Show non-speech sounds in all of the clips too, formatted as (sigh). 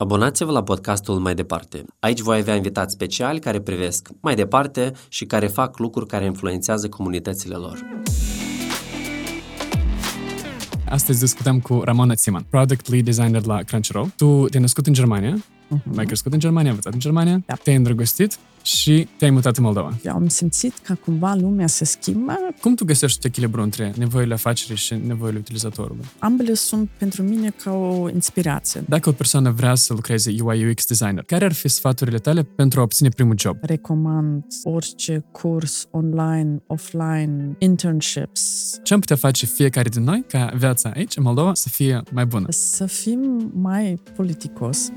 Abonați-vă la podcastul Mai Departe. Aici voi avea invitați speciali care privesc mai departe și care fac lucruri care influențează comunitățile lor. Astăzi discutăm cu Ramona Țiman, Product Lead Designer la Crunchyroll. Tu te-ai născut în Germania, uh-huh. mai crescut în Germania, ai învățat în Germania, Da. te-ai îndrăgostit și te-ai mutat în Moldova. Eu am simțit că cumva lumea se schimbă. Cum tu găsești echilibru între nevoile afacerii și nevoile utilizatorului? Ambele sunt pentru mine ca o inspirație. Dacă o persoană vrea să lucreze UI UX designer, care ar fi sfaturile tale pentru a obține primul job? Recomand orice curs online, offline, internships. Ce am putea face fiecare din noi ca viața aici, în Moldova, să fie mai bună? Să fim mai politicos.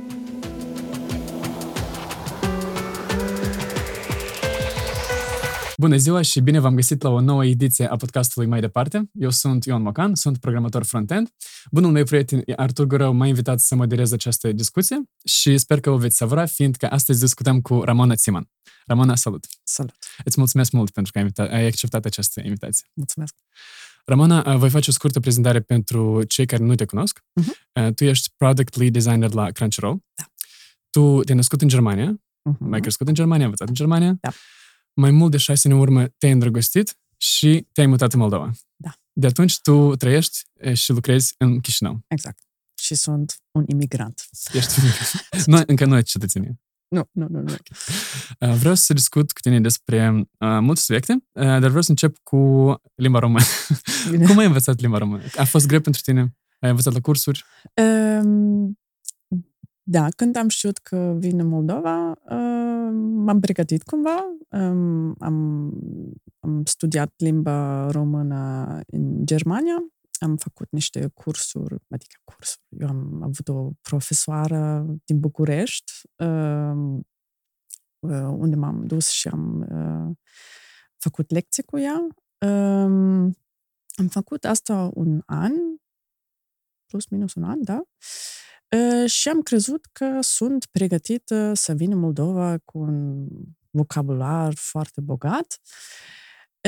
Bună ziua și bine v-am găsit la o nouă ediție a podcastului Mai Departe. Eu sunt Ion Mocan, sunt programator front-end. Bunul meu prieten Artur Gurău m-a invitat să moderez această discuție și sper că o veți savura, fiindcă astăzi discutăm cu Ramona Țiman. Ramona, salut! Salut! Îți mulțumesc mult pentru că ai, invita- ai acceptat această invitație. Mulțumesc! Ramona, voi face o scurtă prezentare pentru cei care nu te cunosc. Mhm. Tu ești Product Lead Designer la Crunchyroll. Da. Tu te-ai născut în Germania, Uh-huh. mai crescut în Germania, ai învățat în Germania. Da. Mai mult de șase ani în urmă te-ai îndrăgostit și te-ai mutat în Moldova. Da. De atunci tu trăiești e, și lucrezi în Chișinău. Exact. Și sunt un imigrant. Ești nu, încă nu ai cetățenie. Nu, nu, nu, nu. Uh, Vreau să discut cu tine despre uh, multe subiecte, uh, dar vreau să încep cu limba română. Bine. Cum ai învățat limba română? A fost greu pentru tine? Ai învățat la cursuri? Um, da, când am știut că vin în Moldova, um, m-am pregătit cumva. Um, am, am studiat limba română în Germania. Am făcut niște cursuri, adică cursuri. Eu am avut o profesoară din București, um, uh, unde m-am dus și am uh, făcut lecții cu ea. Um, am făcut asta un an, plus minus un an, da? Uh, și am crezut că sunt pregătită să vin în Moldova cu un vocabular foarte bogat.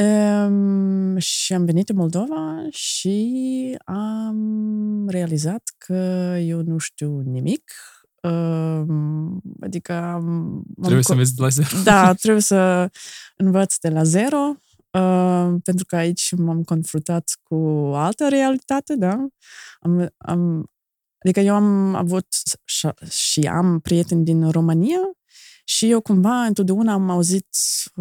Um, și am venit în Moldova și am realizat că eu nu știu nimic. Um, adică am, m-am Trebuie să co- înveți de la zero. da, trebuie să învăț de la zero, uh, pentru că aici m-am confruntat cu altă realitate, da? Am, am, adică eu am avut și, și am prieteni din România și eu cumva întotdeauna am auzit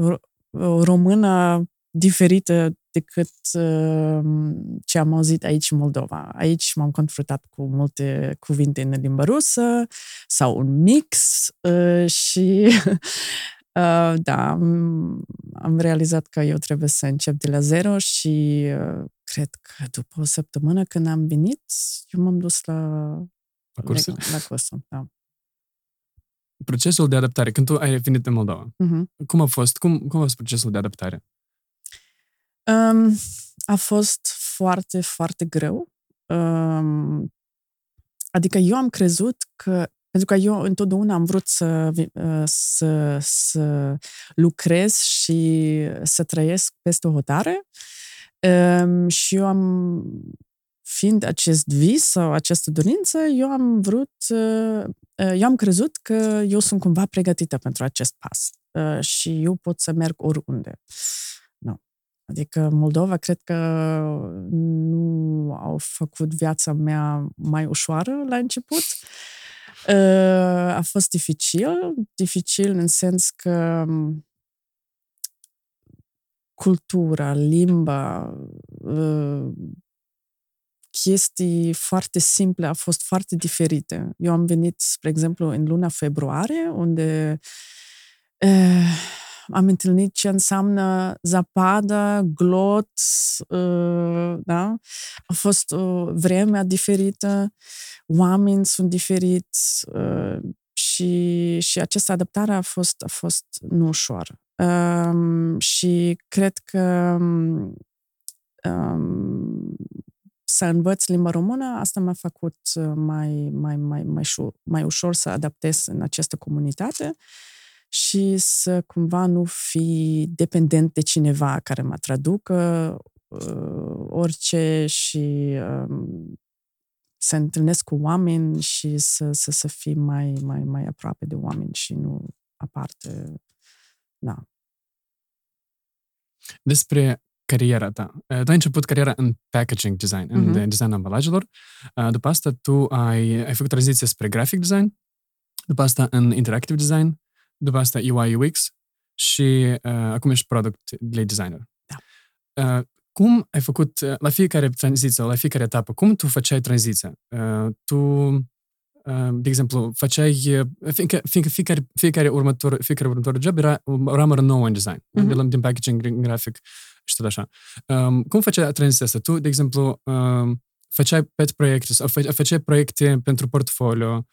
ro- o română diferită decât uh, ce am auzit aici în Moldova. Aici m-am confruntat cu multe cuvinte în limba rusă sau un mix uh, și (laughs) uh, da, am, am realizat că eu trebuie să încep de la zero și uh, cred că după o săptămână când am venit, eu m-am dus la, La cursuri. la cursul. Da. Procesul de adaptare, când tu ai venit în Moldova, Uh-huh. cum a fost? Cum, cum a fost procesul de adaptare? Um, a fost foarte, foarte greu. Um, adică eu am crezut că pentru că eu întotdeauna am vrut să, vi- uh, să, să lucrez și să trăiesc peste o hotare. Um, și eu am, fiind acest vis sau această dorință, eu am vrut, uh, uh, eu am crezut că eu sunt cumva pregătită pentru acest pas uh, și eu pot să merg oriunde. Nu. Adică Moldova cred că nu au făcut viața mea mai ușoară la început. Uh, A fost dificil, dificil în sens că um, cultura, limba, uh, chestii foarte simple au fost foarte diferite. Eu am venit, spre exemplu, în luna februarie, unde uh, am întâlnit ce înseamnă zapadă, glot, uh, da? A fost o vreme diferită, oameni sunt diferiți uh, și, și această adaptare a fost, a fost nu ușoară. Um, și cred că um, să învăț limba română, asta m-a făcut uh, mai, mai, mai, mai, șu- mai ușor să adaptez în această comunitate și să cumva nu fi dependent de cineva care mă traducă uh, orice și um, se întâlnesc cu oameni și să, să, să fii mai, mai, mai aproape de oameni și nu aparte. Da. Despre cariera ta. Tu ai început cariera în packaging design, în Mhm. design ambalajelor. După asta tu ai, ai făcut tranziție spre graphic design, după asta în interactive design, după asta UI UX și uh, acum ești product lead designer. Da. Uh, cum ai făcut, uh, la fiecare tranziție, la fiecare etapă, cum tu făceai tranziția? Uh, tu, uh, de exemplu, făceai, uh, fiindcă, fiindcă fiecare, fiecare, următor, fiecare următor job era o ramură nouă în design, Mhm. de la, din packaging, în grafic și tot așa. Um, cum făceai tranziția asta? Tu, de exemplu, um, făceai pet proiecte sau fă- făceai proiecte pentru portfolio uh,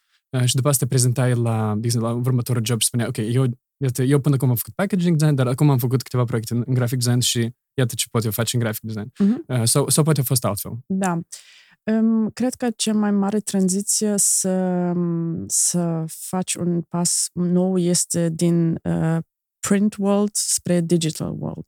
și după asta te prezentai la, de exemplu, la următorul job și spuneai, ok, eu, iată, eu până acum am făcut packaging design, dar acum am făcut câteva proiecte în, în graphic design și iată ce pot eu face în graphic design. Mhm. Uh, sau, sau poate a fost altfel. Da. Um, cred că cea mai mare tranziție să, să faci un pas nou este din uh, print world spre digital world.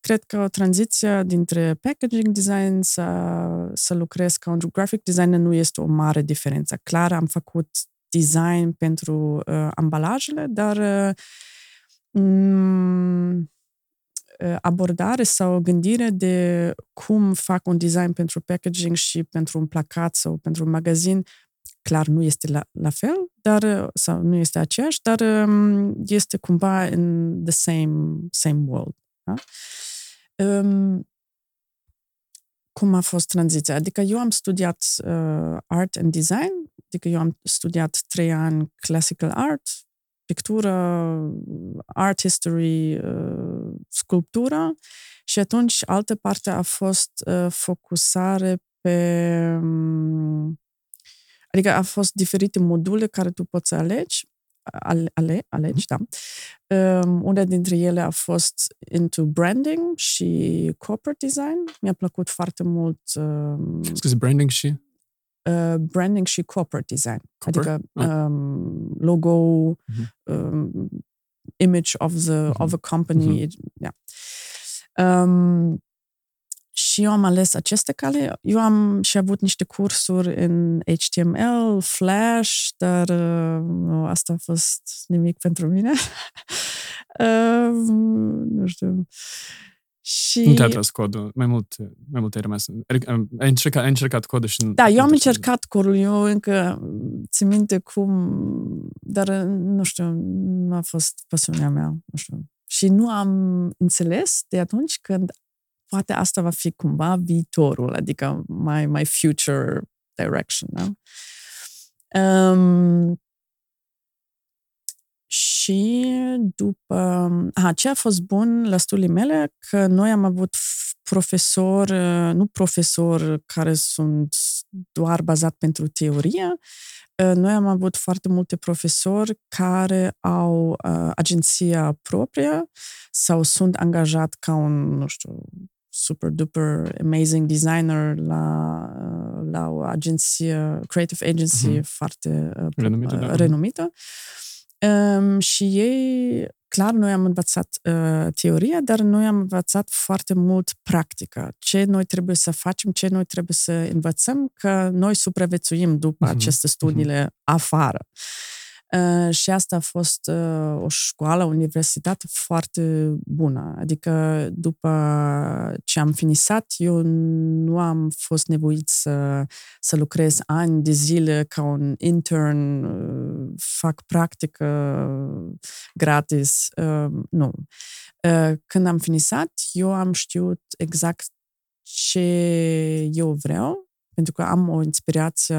Cred că o tranziție dintre packaging design să, să lucrez ca un graphic designer nu este o mare diferență. Clar, am făcut design pentru uh, ambalajele, dar uh, mm, uh, abordare sau o gândire de cum fac un design pentru packaging și pentru un placat sau pentru un magazin, clar nu este la, la fel, dar uh, sau nu este aceeași, dar um, este cumva in the same, same world. Da? Um, cum a fost tranziția? Adică eu am studiat uh, art and design, adică eu am studiat trei ani classical art, pictură, art history, uh, sculptură și atunci altă parte a fost uh, focusare pe... um, Adică a fost diferite module care tu poți să alegi, ale, ale, alegi, da. Um, una dintre ele a fost into branding și corporate design. Mi-a plăcut foarte mult um, Scuze, branding și... uh, branding și corporate design. Corporate? Adică Ah. um, logo, Mhm. um, image of the Mhm. of a company. Yeah. Um, și eu am ales aceste cale. Eu am și avut niște cursuri în HTML, Flash, dar uh, nu, asta a fost nimic pentru mine. uh, (laughs) nu știu. Și... Nu te-a tras codul, mai mult, mai mult ai rămas. Adică, um, ai, încercat, ai încercat codul și... nu- Da, eu nu am te-a- încercat corul, eu încă țin minte cum, dar nu știu, nu a fost pasiunea mea, nu știu. Și nu am înțeles de atunci când poate asta va fi cumva viitorul, adică my, my future direction, da? Um, și după... Aha, ce a fost bun la studiile mele, că noi am avut f- profesor, uh, nu profesor care sunt doar bazat pentru teorie, uh, noi am avut foarte multe profesori care au uh, agenția proprie sau sunt angajat ca un, nu știu, super duper amazing designer la, uh, la o agenție, creative agency Mhm. foarte uh, Renumită, uh, da. renumită. Um, și ei, clar, noi am învățat uh, teoria, dar noi am învățat foarte mult practică. Ce noi trebuie să facem, ce noi trebuie să învățăm, că noi supraviețuim după Mhm, aceste studiile afară. Uh, și asta a fost uh, o școală, o universitate foarte bună. Adică după ce am finisat, eu nu am fost nevoit să, să lucrez ani de zile ca un intern, uh, fac practică gratis. Uh, nu. Uh, când am finisat, eu am știut exact ce eu vreau pentru că am o inspirație,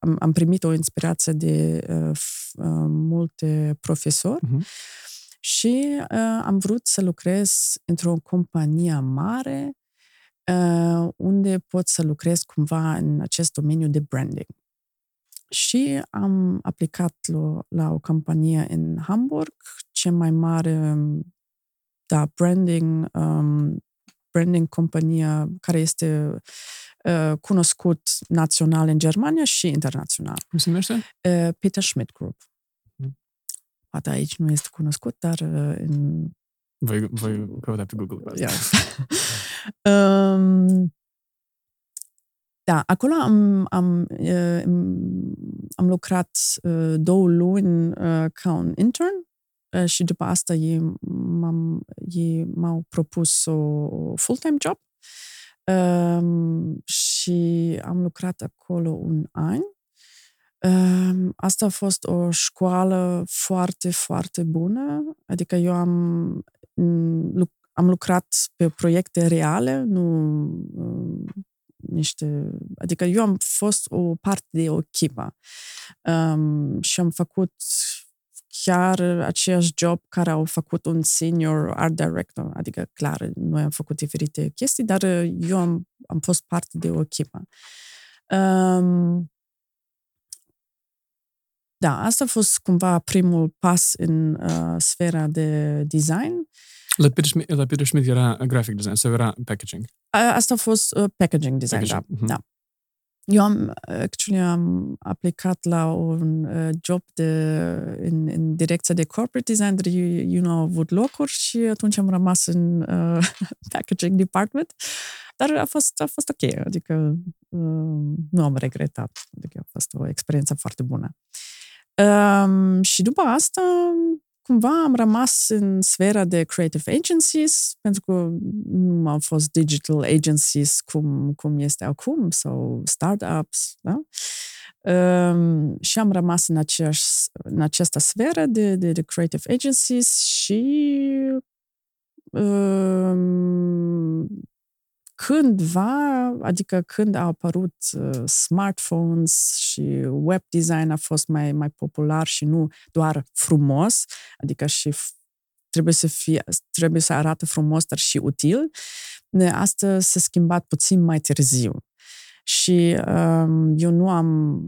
am, am primit o inspirație de uh, f, uh, multe profesori Mhm. și uh, am vrut să lucrez într-o companie mare uh, unde pot să lucrez cumva în acest domeniu de branding. Și am aplicat la, la o companie în Hamburg, cea mai mare da, branding, um, branding compania care este uh, cunoscut național în Germania și internațional. Cum se numește? Uh, Peter Schmidt Group. Mhm. Poate aici nu este cunoscut, dar uh, în Voi, voi căuta pe Google. cu asta. Yeah. (laughs) um, Da, acolo am, am, uh, am lucrat uh, două luni uh, ca un intern uh, și după asta ei, m-am, ei m-au propus o full-time job uh, și am lucrat acolo un an. Uh, asta a fost o școală foarte, foarte bună. Adică eu am, am lucrat pe proiecte reale, nu uh, niște... Adică eu am fost o parte de o echipă um, și am făcut chiar aceeași job care au făcut un senior art director. Adică, clar, noi am făcut diferite chestii, dar eu am, am fost parte de o echipă. Um, da, asta a fost cumva primul pas în uh, sfera de design. La Peter Schmidt, la Peter Schmidt era graphic design sau era packaging? Asta a fost uh, packaging design, packaging. da. Uh-huh. da. Eu am, actually, am aplicat la un uh, job de, în, în direcția de corporate design, dar eu, eu nu am avut locuri și atunci am rămas în uh, (laughs) packaging department. Dar a fost, a fost ok, adică uh, nu am regretat. Adică a fost o experiență foarte bună. Um, și după asta cumva am rămas în sfera de creative agencies, pentru că nu au fost digital agencies cum, cum este acum, sau startups, da? Um, și am rămas în, aceeași, în această sferă de, de, de creative agencies și um, cândva, adică când au apărut uh, smartphones și web design a fost mai, mai popular și nu doar frumos, adică și trebuie să fie, trebuie să arate frumos, dar și util, asta s-a schimbat puțin mai târziu. Și um, eu nu am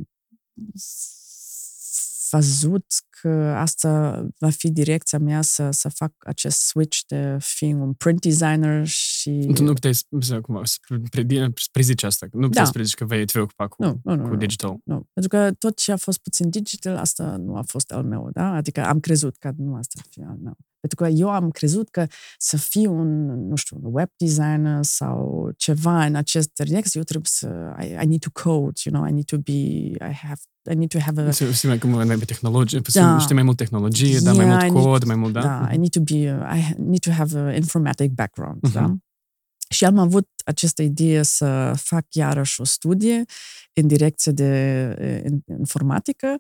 văzut că asta va fi direcția mea să, să fac acest switch de fi un print designer și... Tu nu puteai să, cum, să prezici asta, nu puteai da. să prezici că vei te vei ocupa cu, nu, nu, nu, cu digital. Nu, nu, pentru că tot ce a fost puțin digital, asta nu a fost al meu, da? Adică am crezut că nu asta ar fi al meu. Pentru că eu am crezut că să fiu un, nu știu, un web designer sau ceva în acest direcție, eu trebuie să, I, I need to code, you know, I need to be, I have, I need to have a... Să știi mai cum mai tehnologie, da. Știi mai mult tehnologie, yeah, dar mai mult cod, mai mult, da? Da, I need to be, I need to have an informatic background, uh-huh. da? Și am avut această idee să fac iarăși o studie în direcție de informatică.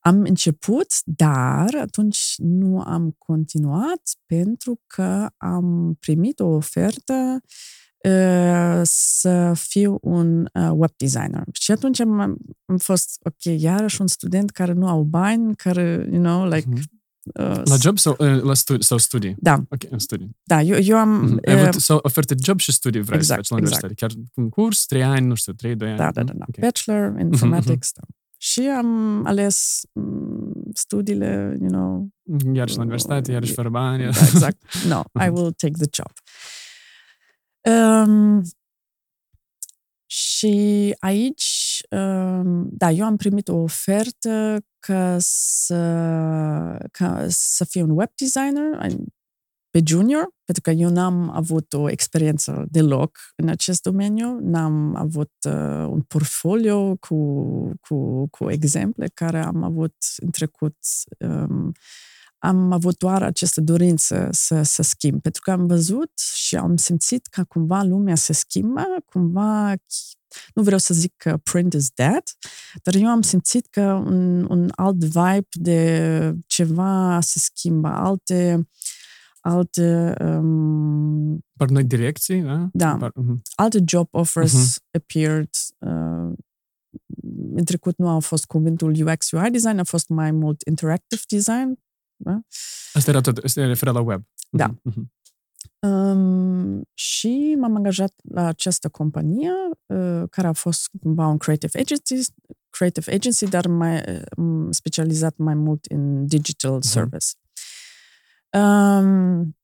Am început, dar atunci nu am continuat pentru că am primit o ofertă să fiu un web designer. Și atunci am, am fost, ok, iarăși un student care nu au bani, care, you know, like, mm-hmm Uh, la job sau, uh, la studi- sau studii? Da. Ok, în studii. Da, eu, eu am... Mm-hmm. Ai avut sau oferte job și studii vrei exact, să faci la exact. universitate? Chiar un curs, trei ani, nu știu, trei, doi ani? Da, da, da. da. Okay. Bachelor, informatics, mm-hmm. da. Și am ales mm, studiile, you know... Iar și la universitate, iar și fără bani. Da, exact. No, I will take the job. Um, și aici, um, da, eu am primit o ofertă ca să, ca să fiu un web designer pe junior, pentru că eu n-am avut o experiență deloc în acest domeniu, n-am avut uh, un portfolio cu, cu, cu exemple care am avut în trecut. Um, am avut doar această dorință să, să schimb, pentru că am văzut și am simțit că cumva lumea se schimbă, cumva nu vreau să zic că print is dead, dar eu am simțit că un, un alt vibe de ceva se schimbă, alte alte um, Par noi direcții, da? Da. Par, uh-huh. Alte job offers uh-huh. appeared uh, în trecut nu au fost cuvântul UX UI design, a fost mai mult interactive design. Da? Asta era tot, se referă la web. Da. Uh-huh. Um, și m-am angajat la această companie, uh, care a fost cumva un creative agency, creative agency, dar mai um, specializat mai mult în digital uh-huh. service. Um,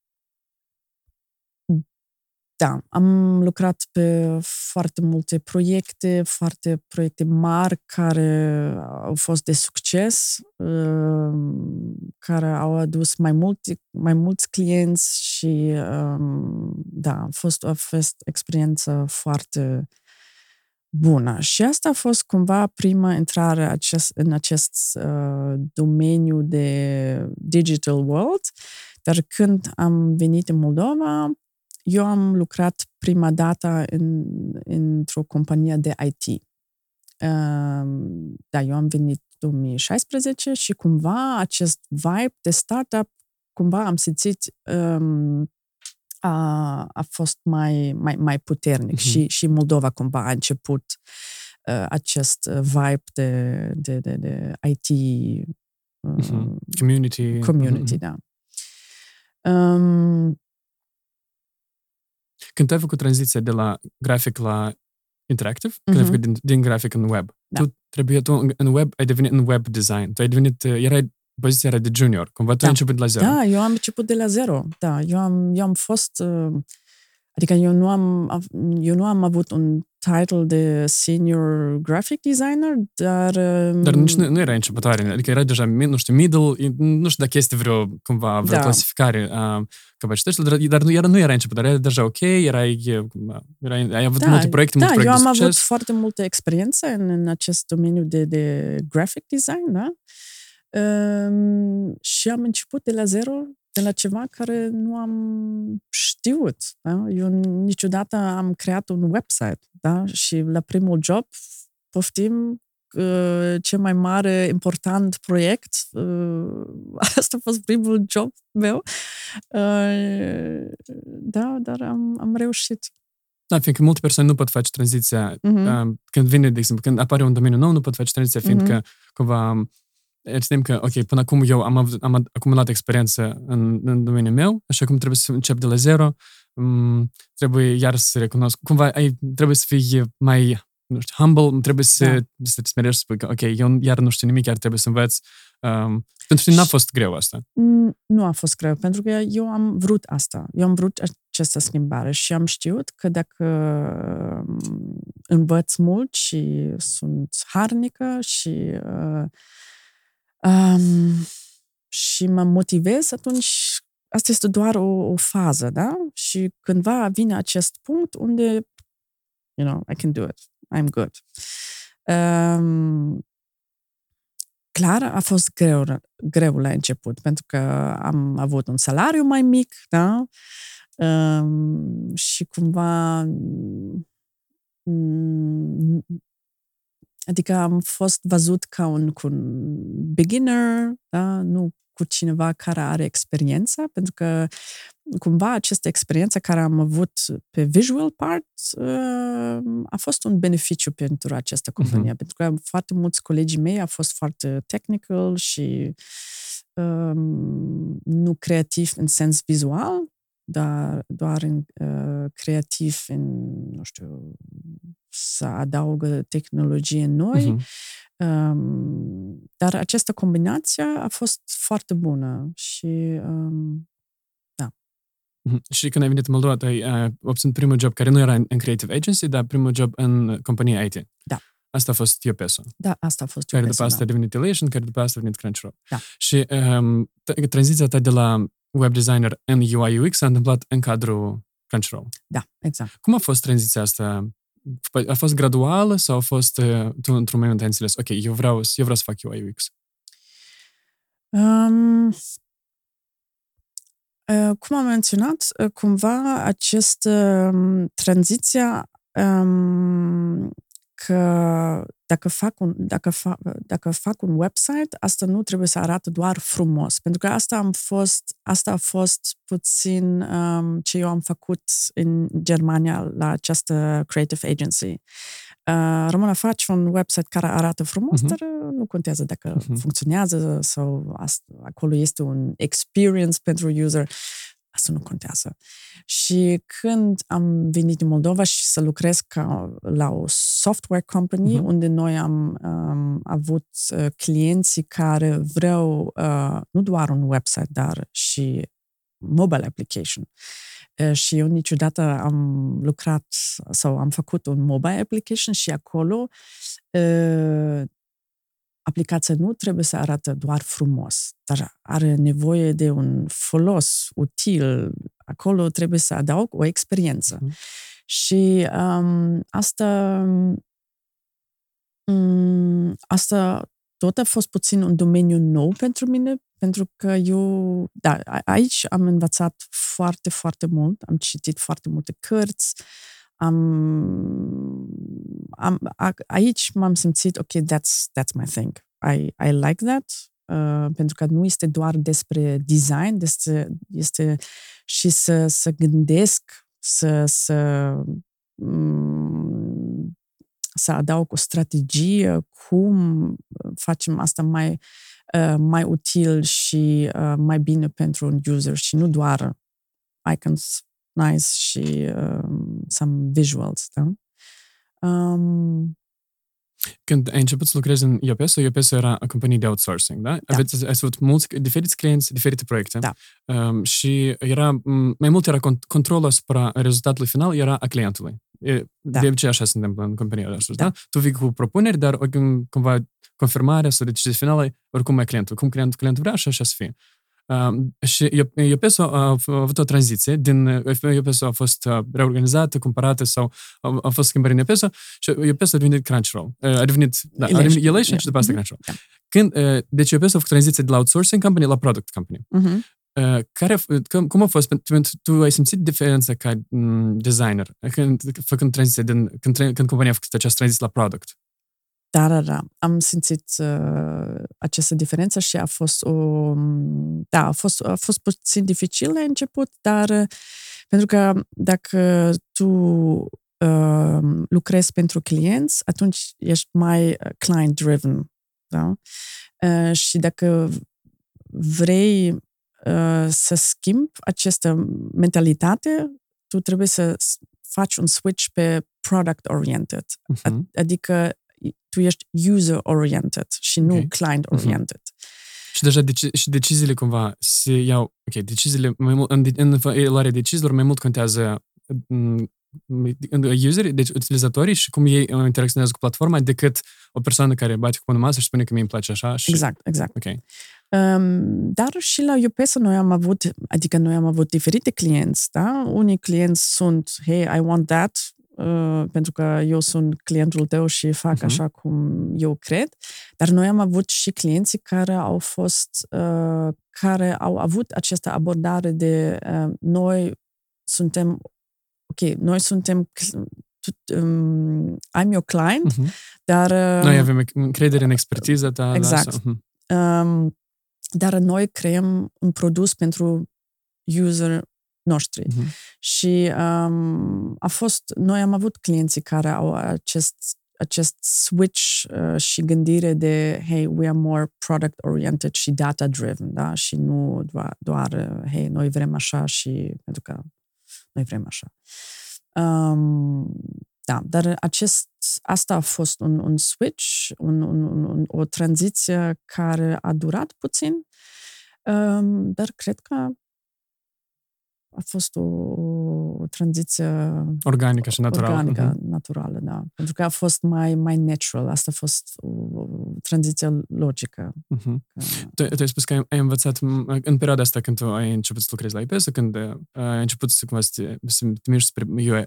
da, am lucrat pe foarte multe proiecte, foarte proiecte mari care au fost de succes, um, care au adus mai, multi, mai mulți clienți și um, da, a fost, a fost experiență foarte bună. Și asta a fost cumva prima intrare acest, în acest uh, domeniu de digital world. Dar când am venit în Moldova, eu am lucrat prima dată în, într-o companie de IT. Uh, da, eu am venit 2016 și cumva acest vibe de startup, cumva am simțit um, a, a fost mai, mai, mai puternic uh-huh. și, și Moldova cumva a început uh, acest vibe de, de, de, de IT uh, uh-huh. community. Community, uh-huh. da. Um, Când ai făcut tranziția de la grafic la interactive, uh-huh. când ai făcut din, din grafic în web, da. tu trebuie, tu în web ai devenit în web design, tu ai devenit, erai poziția era de junior, cumva tu da. ai început de la zero. Da, eu am început de la zero, da. Eu am, eu am fost, uh, adică eu nu am, eu nu am avut un title de senior graphic designer, dar... Um, dar nici nu, nu era începătoare, adică era deja, nu știu, middle, nu știu dacă este vreo, cumva, vreo da. clasificare a capacităților, dar, dar nu, era, nu era începătoare, era deja ok, erai, erai, ai avut da, multe proiecte, da, multe proiecte eu am de avut foarte multă experiență în, în acest domeniu de, de graphic design, da? Um, și am început de la zero, de la ceva care nu am știut. Da? Eu niciodată am creat un website da? și la primul job poftim uh, cel mai mare, important proiect. Uh, (laughs) asta a fost primul job meu. Uh, da, dar am, am reușit. Da, fiindcă multe persoane nu pot face tranziția. Uh-huh. Când vine, de exemplu, când apare un domeniu nou, nu pot face tranziția, fiindcă uh-huh. cumva știm că, ok, până acum eu am, avut, am acumulat experiență în, în domeniul meu, așa cum trebuie să încep de la zero, um, trebuie iar să recunosc, cumva ai, trebuie să fii mai, nu știu, humble, trebuie să, da. să te smerești, să spui că, ok, eu iar nu știu nimic, iar trebuie să învăț. Um, pentru tine n-a fost greu asta? Nu a fost greu, pentru că eu am vrut asta. Eu am vrut această schimbare și am știut că dacă învăț mult și sunt harnică și uh, um, și mă motivez, atunci asta este doar o, o fază, da? Și cândva vine acest punct unde, you know, I can do it. I'm good. Um, clar, a fost greu, greu la început, pentru că am avut un salariu mai mic, da? Um, și cumva Adică am fost văzut ca un, cu un beginner, da? nu cu cineva care are experiență, pentru că cumva această experiență care am avut pe visual part uh, a fost un beneficiu pentru această companie, uh-huh. pentru că foarte mulți colegii mei au fost foarte technical și um, nu creativ în sens vizual, dar doar în, uh, creativ în, nu știu, să adaugă tehnologie noi. Uh-huh. Um, dar această combinație a fost foarte bună și um, da. Uh-huh. Și când ai venit în Moldova, tu ai uh, obținut primul job care nu era în Creative Agency, dar primul job în companie IT. Da. Asta a fost Iopeso. Da, asta a fost Care după asta da. a devenit Elation, care după asta a devenit Crunchyroll. Da. Și um, tranziția ta de la web designer în UI UX s-a întâmplat în cadrul Crunchyroll. Da, exact. Cum a fost tranziția asta? A fost graduală sau a fost, uh, tu într-un moment ai înțeles, ok, eu vreau, eu vreau să fac UI UX? Um, uh, cum am menționat, uh, cumva această um, tranziția um, că dacă fac, un, dacă, fa, dacă fac un website, asta nu trebuie să arate doar frumos, pentru că asta, am fost, asta a fost puțin um, ce eu am făcut în Germania la această creative agency. Uh, rămâne faci un website care arată frumos, uh-huh. dar nu contează dacă uh-huh. funcționează sau asta, acolo este un experience pentru user asta nu contează. Și când am venit în Moldova și să lucrez ca, la o software company, uh-huh. unde noi am um, avut uh, clienții care vreau uh, nu doar un website, dar și mobile application. Uh, și eu niciodată am lucrat sau am făcut un mobile application și acolo uh, aplicația nu trebuie să arate doar frumos, dar are nevoie de un folos util. Acolo trebuie să adaug o experiență. Mm. Și um, asta Mm, asta tot a fost puțin un domeniu nou pentru mine, pentru că eu, da, aici am învățat foarte, foarte mult, am citit foarte multe cărți, am, am aici m-am simțit, ok, that's, that's my thing. I, I like that, uh, pentru că nu este doar despre design, este, este și să, să gândesc, să, să um, să adaug o strategie, cum facem asta mai, uh, mai util și uh, mai bine pentru un user și nu doar icons nice și um, some visuals, da? Um, când ai început să lucrezi în Iopeso, Iopeso era o companie de outsourcing, da? da. Aveți, ați avut mulți, diferiți clienți, diferite proiecte. Da. Um, și era, mai mult era controlul asupra rezultatului final, era a clientului. E, da. De obicei așa se întâmplă în compania asta, da. da? Tu vii cu propuneri, dar cumva confirmarea sau decizia finală, oricum e clientul. Cum clientul, clientul vrea, așa, așa să fie. Uh, și Iopeso a, a avut o tranziție din Iopeso a fost reorganizată, cumpărată sau a, a fost schimbări în Iopeso și Iopeso a devenit Crunchyroll. A devenit, da, a devenit Elation yeah. și după asta Crunchyroll. Yeah. Când, deci Iopeso a făcut tranziție de la outsourcing company la product company. Uh-huh. Care, cum, cum a fost? Pentru tu ai simțit diferența ca designer când, făcând tranziție din, când, când compania a făcut această tranziție la product? Da, da, da. Am simțit uh, această diferență și a fost o... Da, a fost, a fost puțin dificil la început, dar uh, pentru că dacă tu uh, lucrezi pentru clienți, atunci ești mai client-driven. Da? Uh, și dacă vrei uh, să schimbi această mentalitate, tu trebuie să faci un switch pe product-oriented. Uh-huh. Adică tu ești user-oriented și nu okay. client-oriented. Uh-huh. Și deja deci, și deciziile cumva se iau, ok, deciziile, mai mult, în, în luarea deciziilor mai mult contează mm, userii, deci utilizatorii și cum ei interacționează cu platforma decât o persoană care bate cu o masă și spune că mie îmi place așa. Și... Exact, exact. Ok. Um, dar și la UPS noi am avut, adică noi am avut diferite clienți, da? Unii clienți sunt, hey, I want that, Uh, pentru că eu sunt clientul tău și fac uh-huh. așa cum eu cred, dar noi am avut și clienții care au fost, uh, care au avut această abordare de uh, noi suntem, ok, noi suntem um, I'm your client, uh-huh. dar... Uh, noi avem încredere în expertiza ta. Exact. Da, uh-huh. um, dar noi creăm un produs pentru user noștri. Uh-huh. Și um, a fost, noi am avut clienții care au acest, acest switch uh, și gândire de, hey, we are more product-oriented și data-driven, da? Și nu doar, doar, uh, hey, noi vrem așa și pentru că noi vrem așa. Um, da, dar acest, asta a fost un, un switch, un, un, un, o tranziție care a durat puțin, um, dar cred că a fost o, o tranziție organică și naturală. Organică, uh-huh. naturală, da. Pentru că a fost mai, mai natural. Asta a fost o, o tranziție logică. Uh-huh. Că... Tu, tu ai spus că ai, ai învățat în perioada asta când tu ai început să lucrezi la IPS, când uh, ai început să, cumva, să, te, să te miști spre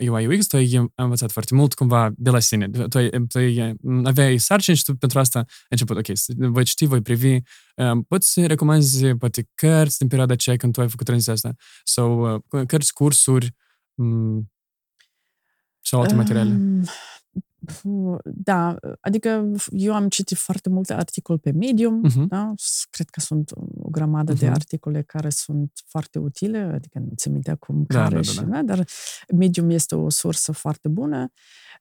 UI UX, tu ai învățat foarte mult cumva de la sine. Tu, ai, tu ai, aveai sarcini și tu pentru asta ai început, ok, voi citi, voi privi, Poți să recomanzi poate cărți din perioada aceea când tu ai făcut tranziția asta? Sau uh, cărți, cursuri sau alte materiale? Da, adică eu am citit foarte multe articole pe Medium, uh-huh. da? cred că sunt o grămadă uh-huh. de articole care sunt foarte utile, adică nu ți minte acum da, care da, și, da, da. dar Medium este o sursă foarte bună.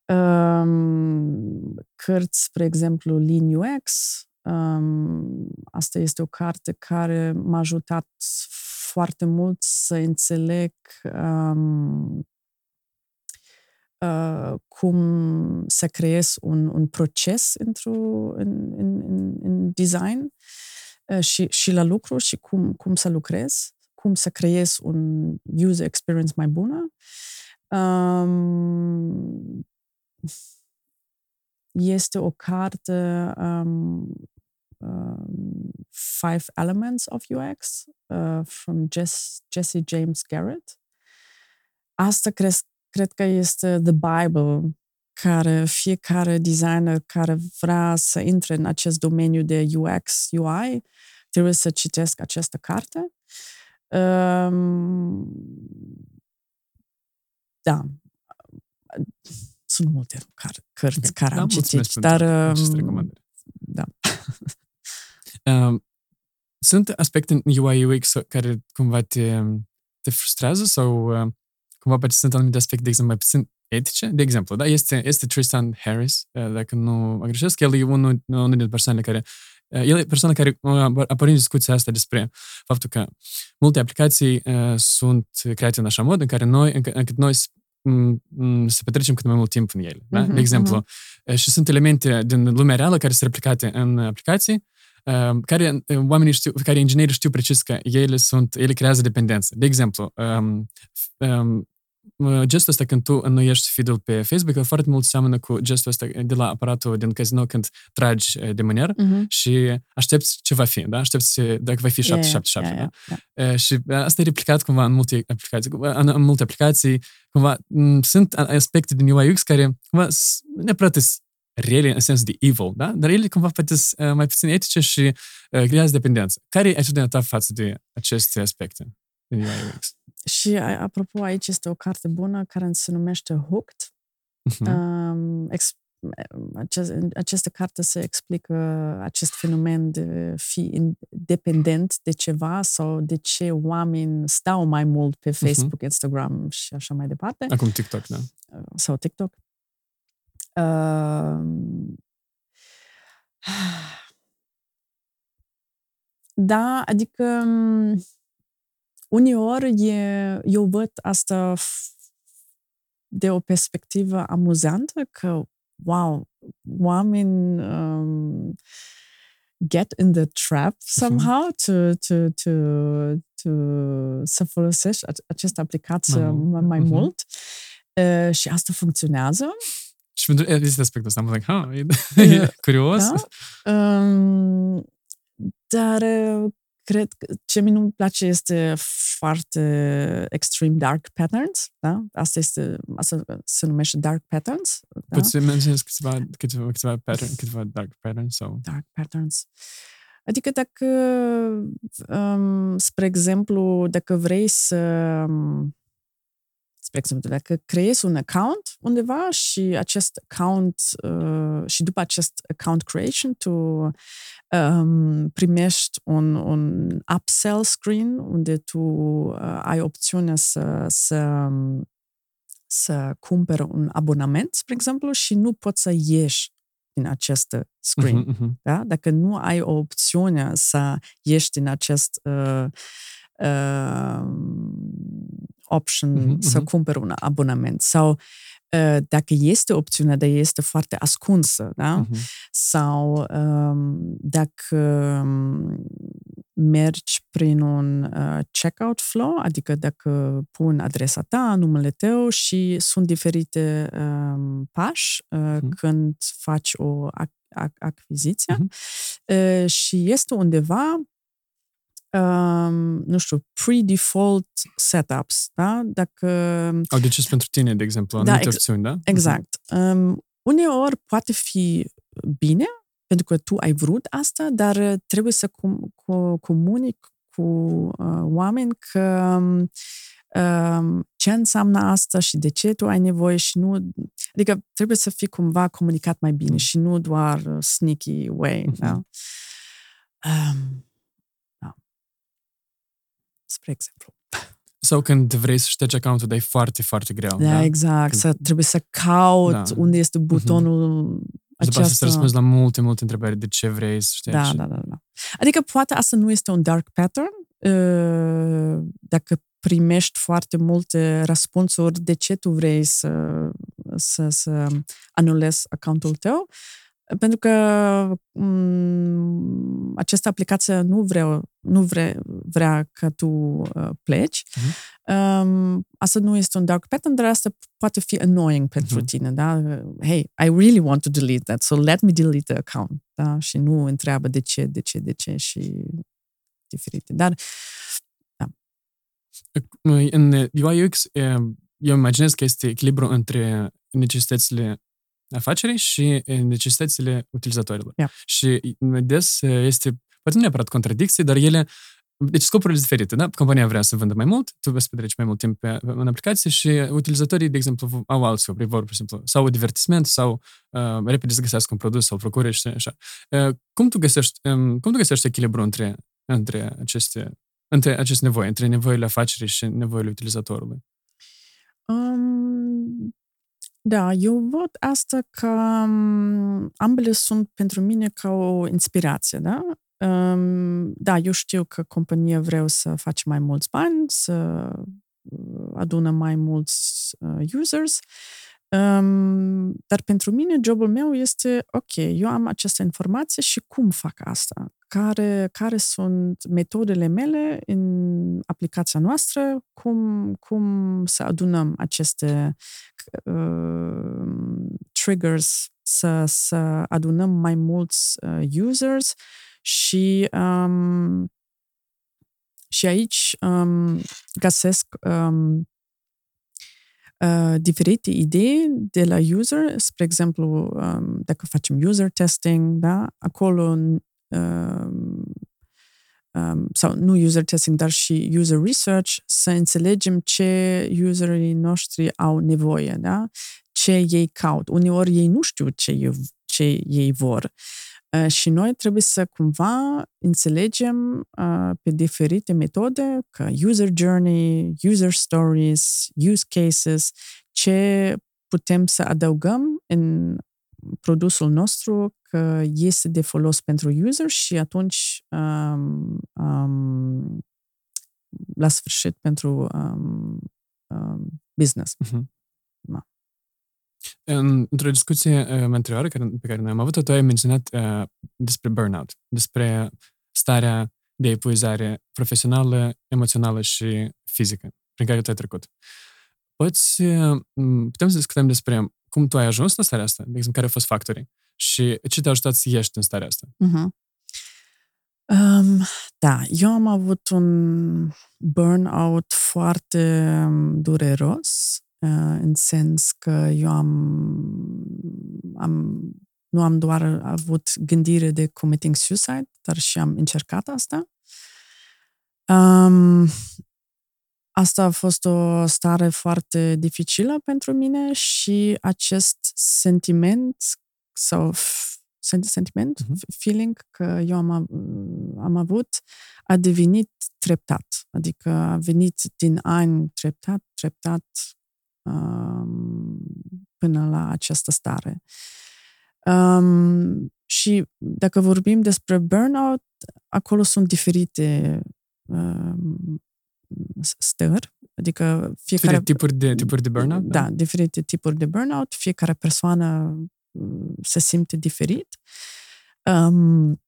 Um, cărți, spre exemplu, Lean UX, Um, asta este o carte care m-a ajutat foarte mult să înțeleg um, uh, cum să creez un, un proces într-o, în, în, în, în design uh, și, și la lucru și cum, cum să lucrez, cum să creez un user experience mai bună. Um, este o carte um, um, Five Elements of UX uh, from Jess, Jesse James Garrett. Asta cred, cred că este The Bible care fiecare designer care vrea să intre în acest domeniu de UX, UI, trebuie să citesc această carte. Um, da. Sunt multe car- cărți Ok, care da, am mulțumesc citit, pentru dar... aceste um, recomandări. Da. (laughs) Um, sunt aspecte în UI UX care cumva te, te frustrează sau uh, cumva poate sunt anumite aspecte, de exemplu, mai puțin etice? De exemplu, da, este, este Tristan Harris, uh, dacă nu mă greșesc, el e unul, unul dintre persoanele care uh, el e persoana care uh, a pornit discuția asta despre faptul că multe aplicații uh, sunt create în așa mod în care noi, încă, încât noi s- m- m- să petrecem cât mai mult timp în ele. Da? Mhm, De exemplu, uh, și sunt elemente din lumea reală care sunt replicate în aplicații, uh, care uh, oamenii știu, care inginerii știu precis că ele sunt, ele creează dependență. De exemplu, um, um, uh, gestul ăsta când tu înnoiești feed-ul pe Facebook, el foarte mult seamănă cu gestul ăsta de la aparatul din casino când tragi uh, de mâner Mhm. și aștepți ce va fi, da? Aștepți uh, dacă va fi 777, Yeah, da? yeah, yeah. Uh, și uh, asta e replicat cumva în multe aplicații. Cumva, În, în multe aplicații, cumva, m, sunt aspecte din UI UX care cumva s- neapărat sunt rele în sens de evil, da? Dar ele cumva poate sunt uh, mai puțin etice și uh, creează dependență. Care e atitudinea ta față de aceste aspecte din UI UX? Și a- apropo, aici este o carte bună care se numește Hooked. Mhm. Um, ex, acest, în această carte se explică acest fenomen de fi in- dependent de ceva sau de ce oameni stau mai mult pe Facebook, Instagram și așa mai departe, Acum TikTok, da? sau TikTok. Um, (sighs) da, adică m, uneori e, eu văd asta f- de o perspectivă amuzantă că, wow, oameni um, get in the trap somehow to, to, to, to, să folosești ace- această aplicație Mai mult. mai, mai Mhm. mult. Uh, și asta funcționează. Și pentru este aspectul ăsta, am like, ha, e, Uh, e curios. Da? Um, dar uh, cred că ce mi nu place este foarte extreme dark patterns, da? Asta este, asta se numește dark patterns, da? Poți să menționezi câțiva, câțiva, câțiva, pattern, câțiva dark patterns sau... Dark patterns. Adică dacă, um, spre exemplu, dacă vrei să, um, spre exemplu, dacă creezi un account undeva și acest account uh, și după acest account creation tu um, primești un, un upsell screen unde tu uh, ai opțiunea să, să, să cumperi un abonament, spre exemplu, și nu poți să ieși din acest screen. Mhm, mhm. Da? Dacă nu ai o opțiune să ieși din acest uh, uh, option Mhm, să mhm. cumperi un abonament sau uh, dacă este opțiunea, dar este foarte ascunsă, da? Mhm. sau um, dacă um, mergi prin un uh, checkout flow, adică dacă pun adresa ta, numele tău și sunt diferite um, pași uh, Mhm. când faci o ac- ac- achiziție Mhm. uh, și este undeva um, nu știu, pre-default setups, da? Dacă Au decis pentru tine, de exemplu, Da, anumite ex- opțiuni, da? Exact. Um, uneori poate fi bine, pentru că tu ai vrut asta, dar uh, trebuie să com- co- comunic cu uh, oameni că um, ce înseamnă asta și de ce tu ai nevoie și nu... Adică trebuie să fii cumva comunicat mai bine Mm. și nu doar uh, sneaky way, Mhm. da? Um, da. Spre exemplu. Sau când vrei să ștergi accountul, dar e foarte, foarte greu. Da, Da, exact. Când- Să, trebuie să caut Da. unde este butonul Și după asta să răspunzi la multe, multe întrebări de ce vrei să ștergi. Da, da, da, da. Adică poate asta nu este un dark pattern, uh, dacă primești foarte multe răspunsuri de ce tu vrei să, să, să anulezi accountul tău, pentru că um, această aplicație nu vrea, nu vrea, vrea că tu uh, pleci. Mhm. Um, asta nu este un dark pattern, dar asta poate fi annoying pentru Mhm. tine, da? Hey, I really want to delete that, so let me delete the account, da? Și nu întreabă de ce, de ce, de ce și diferite. Dar În UI UX, eu imaginez că este echilibru între necesitățile afacerii și necesitățile utilizatorilor. Yeah. Și des este, poate nu neapărat contradicții, dar ele deci scopurile sunt diferite, da? Compania vrea să vândă mai mult, tu vei să petreci mai mult timp pe, în aplicație și utilizatorii, de exemplu, au alt scop, vor, pur și simplu, sau divertisment, sau uh, repede să găsească un produs, sau procure și așa. Uh, cum tu găsești, um, cum tu găsești echilibru între, între aceste între aceste nevoi, între nevoile afacerii și nevoile utilizatorului? Um, da, eu văd asta ca um, ambele sunt pentru mine ca o inspirație, da? Um, da, eu știu că compania vreau să face mai mulți bani, să uh, adună mai mulți uh, users, um, dar pentru mine jobul meu este, ok, eu am această informație și cum fac asta? Care, care sunt metodele mele în aplicația noastră? Cum, cum să adunăm aceste uh, triggers, să, să adunăm mai mulți uh, users și, um, și aici um, găsesc um, uh, diferite idei de la user. Spre exemplu, um, dacă facem user testing, da, acolo um, um, sau nu user testing, dar și user research, să înțelegem ce userii noștri au nevoie, da? ce ei caut. Uneori ei nu știu ce, ce ei vor. Uh, și noi trebuie să cumva înțelegem uh, pe diferite metode, ca user journey, user stories, use cases, ce putem să adăugăm în produsul nostru că este de folos pentru user și atunci um, um, la sfârșit pentru um, um, business. Uh-huh. Da. În, într-o discuție uh, anterioară care, pe care noi am avut-o, tu ai menționat uh, despre burnout, despre starea de epuizare profesională, emoțională și fizică prin care tu ai trecut. Poți, uh, putem să discutăm despre cum tu ai ajuns în starea asta, de exemplu, care au fost factorii și ce te-a ajutat să ieși în starea asta? Uh-huh. Um, da, eu am avut un burnout foarte um, dureros Uh, în sens că eu am, am nu am doar avut gândire de committing suicide, dar și am încercat asta. Um, asta a fost o stare foarte dificilă pentru mine și acest sentiment sau sentiment, uh-huh. feeling că eu am, am avut, a devenit treptat. Adică a venit din ani treptat, treptat, până la această stare. Um, și dacă vorbim despre burnout, acolo sunt diferite um, stări, adică fiecare... Diferite tipuri de, tipuri de burnout? Da, da, diferite tipuri de burnout. Fiecare persoană se simte diferit. Um,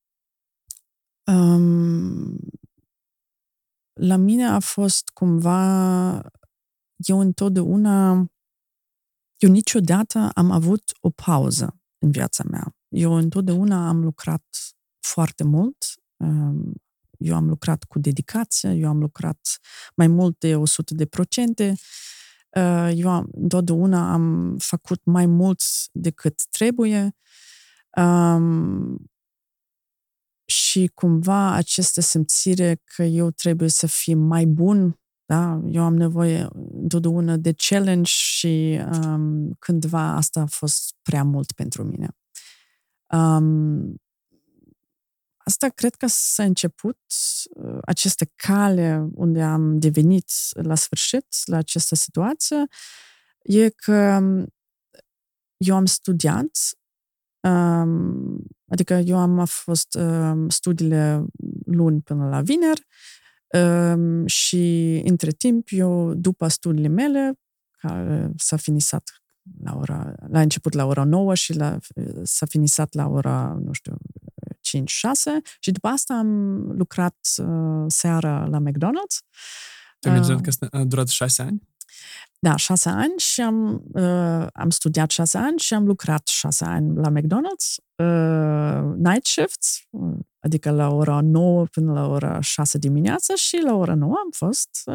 um, la mine a fost cumva eu întotdeauna, eu niciodată am avut o pauză în viața mea. Eu întotdeauna am lucrat foarte mult, um, eu am lucrat cu dedicație, eu am lucrat mai mult de 100 de procente, uh, eu am, întotdeauna am făcut mai mult decât trebuie um, și cumva această simțire că eu trebuie să fiu mai bun da? Eu am nevoie întotdeauna de challenge și um, cândva asta a fost prea mult pentru mine. Um, asta cred că s-a început, uh, această cale unde am devenit la sfârșit, la această situație, e că um, eu am studiat, um, adică eu am fost um, studiile luni până la vineri, Um, și între timp, eu, după studiile mele, care s-a finisat la ora, la început la ora 9 și la, s-a finisat la ora, nu știu, 5-6 și după asta am lucrat uh, seara la McDonald's. Te uh, că a durat șase ani? Da, șase ani și am, uh, am studiat șase ani și am lucrat șase ani la McDonald's, uh, night shifts, adică la ora 9 până la ora 6 dimineața și la ora 9 am fost uh,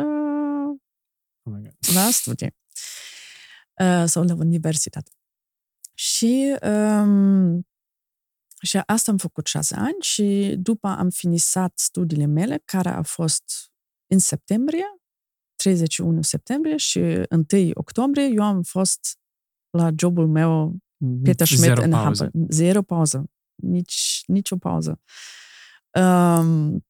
oh la studii uh, sau la universitate. Și, um, și asta am făcut șase ani și după am finisat studiile mele, care a fost în septembrie, 31 septembrie și 1 octombrie, eu am fost la jobul meu Peter Schmidt Zero în pauză. Hamburg. Zero pauză. Nici, nici o pauză. Um,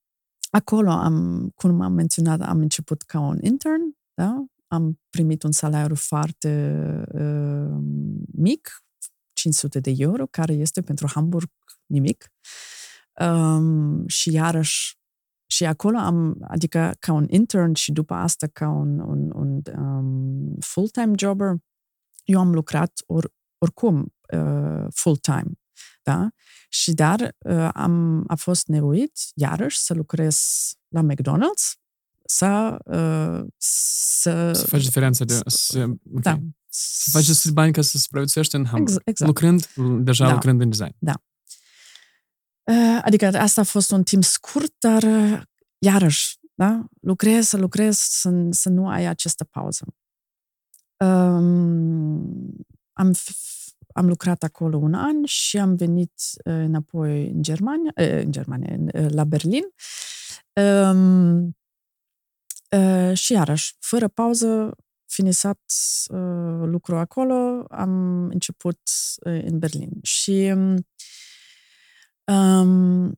acolo am, cum am menționat, am început ca un intern, da? Am primit un salariu foarte uh, mic, 500 de euro, care este pentru Hamburg nimic. Um, și iarăși și acolo am, adică ca un intern și după asta ca un, un, un um, full-time jobber, eu am lucrat or, oricum uh, full-time, da? Și dar uh, am, a fost nevoit, iarăși, să lucrez la McDonald's, să... Uh, să, Să faci diferența de... Să, okay. Da. Să faci destul bani ca să supraviețuiești în Hamburg. Ex- exact. Lucrând, deja Da. lucrând în design. Uh, Adică asta a fost un timp scurt, dar uh, iarăși, da? lucrez, să lucrez, să, să nu ai această pauză. Um, am, f- am lucrat acolo un an și am venit uh, înapoi în Germania, uh, în Germania, în, uh, la Berlin. Um, uh, și iarăși, fără pauză, finisat uh, lucru acolo, am început uh, în Berlin. Și um,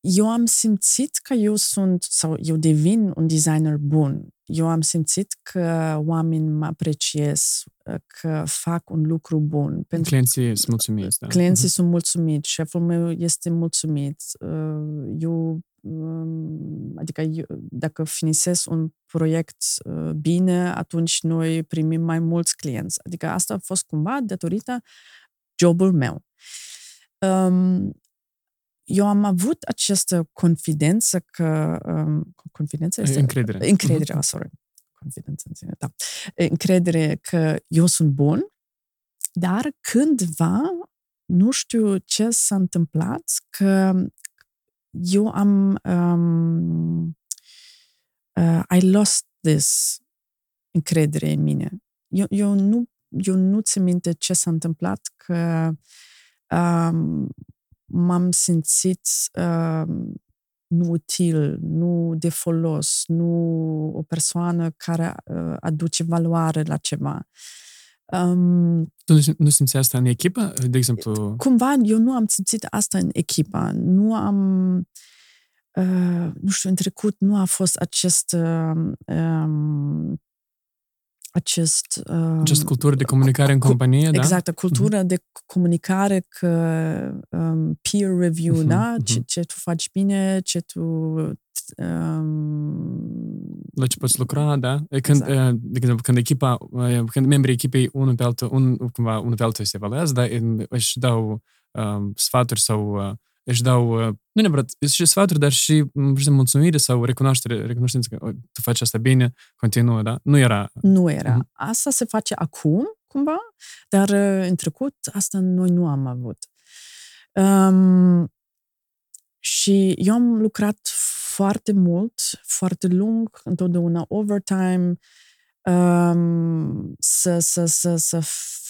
eu am simțit că eu sunt, sau eu devin un designer bun. Eu am simțit că oamenii mă apreciez, că fac un lucru bun. Pentru Clienții sunt mulțumiți. Da. Clienții sunt mulțumiți, șeful meu este mulțumit. Uh, Eu, um, adică eu, dacă finisez un proiect uh, bine, atunci noi primim mai mulți clienți. Adică asta a fost cumva datorită jobul meu. Um, Eu am avut această confidență că... um, Confidență este? Încredere. Încredere, Mhm. oh, sorry. Confidență, în sine, da. Încredere că eu sunt bun, dar cândva, nu știu ce s-a întâmplat, că eu am... Um, uh, I lost this încredere în mine. Eu, eu, nu, eu nu țin minte ce s-a întâmplat, că um, m-am simțit um, nu util, nu de folos, nu o persoană care uh, aduce valoare la ceva. Um, Tu nu sim- nu simți asta în echipă? De exemplu, cumva eu nu am simțit asta în echipa. Nu am, uh, nu știu, în trecut nu a fost acest uh, um, acest... Um, această cultură de comunicare în cu- companie, da? Exact, cultură de comunicare că um, peer review, Mhm, da? mhm. Ce, ce tu faci bine, ce tu... Um, La ce poți lucra, da? E Când, Exact. uh, de exemplu, când echipa, uh, când membrii echipei unul pe altul, un, cumva, unul pe altul se evaluează, da? În- Își dau um, sfaturi sau uh, își dau, uh, nu neapărat și sfaturi, dar și m, pur și simplu, mulțumire sau recunoaștere, recunoștință că "O, tu faci asta bine, continuă, da? Nu era nu era. Mhm. Asta se face acum, cumva, dar uh, în trecut asta noi nu am avut. Um, și eu am lucrat foarte mult, foarte lung, întotdeauna overtime, um, să, să, să, să, f-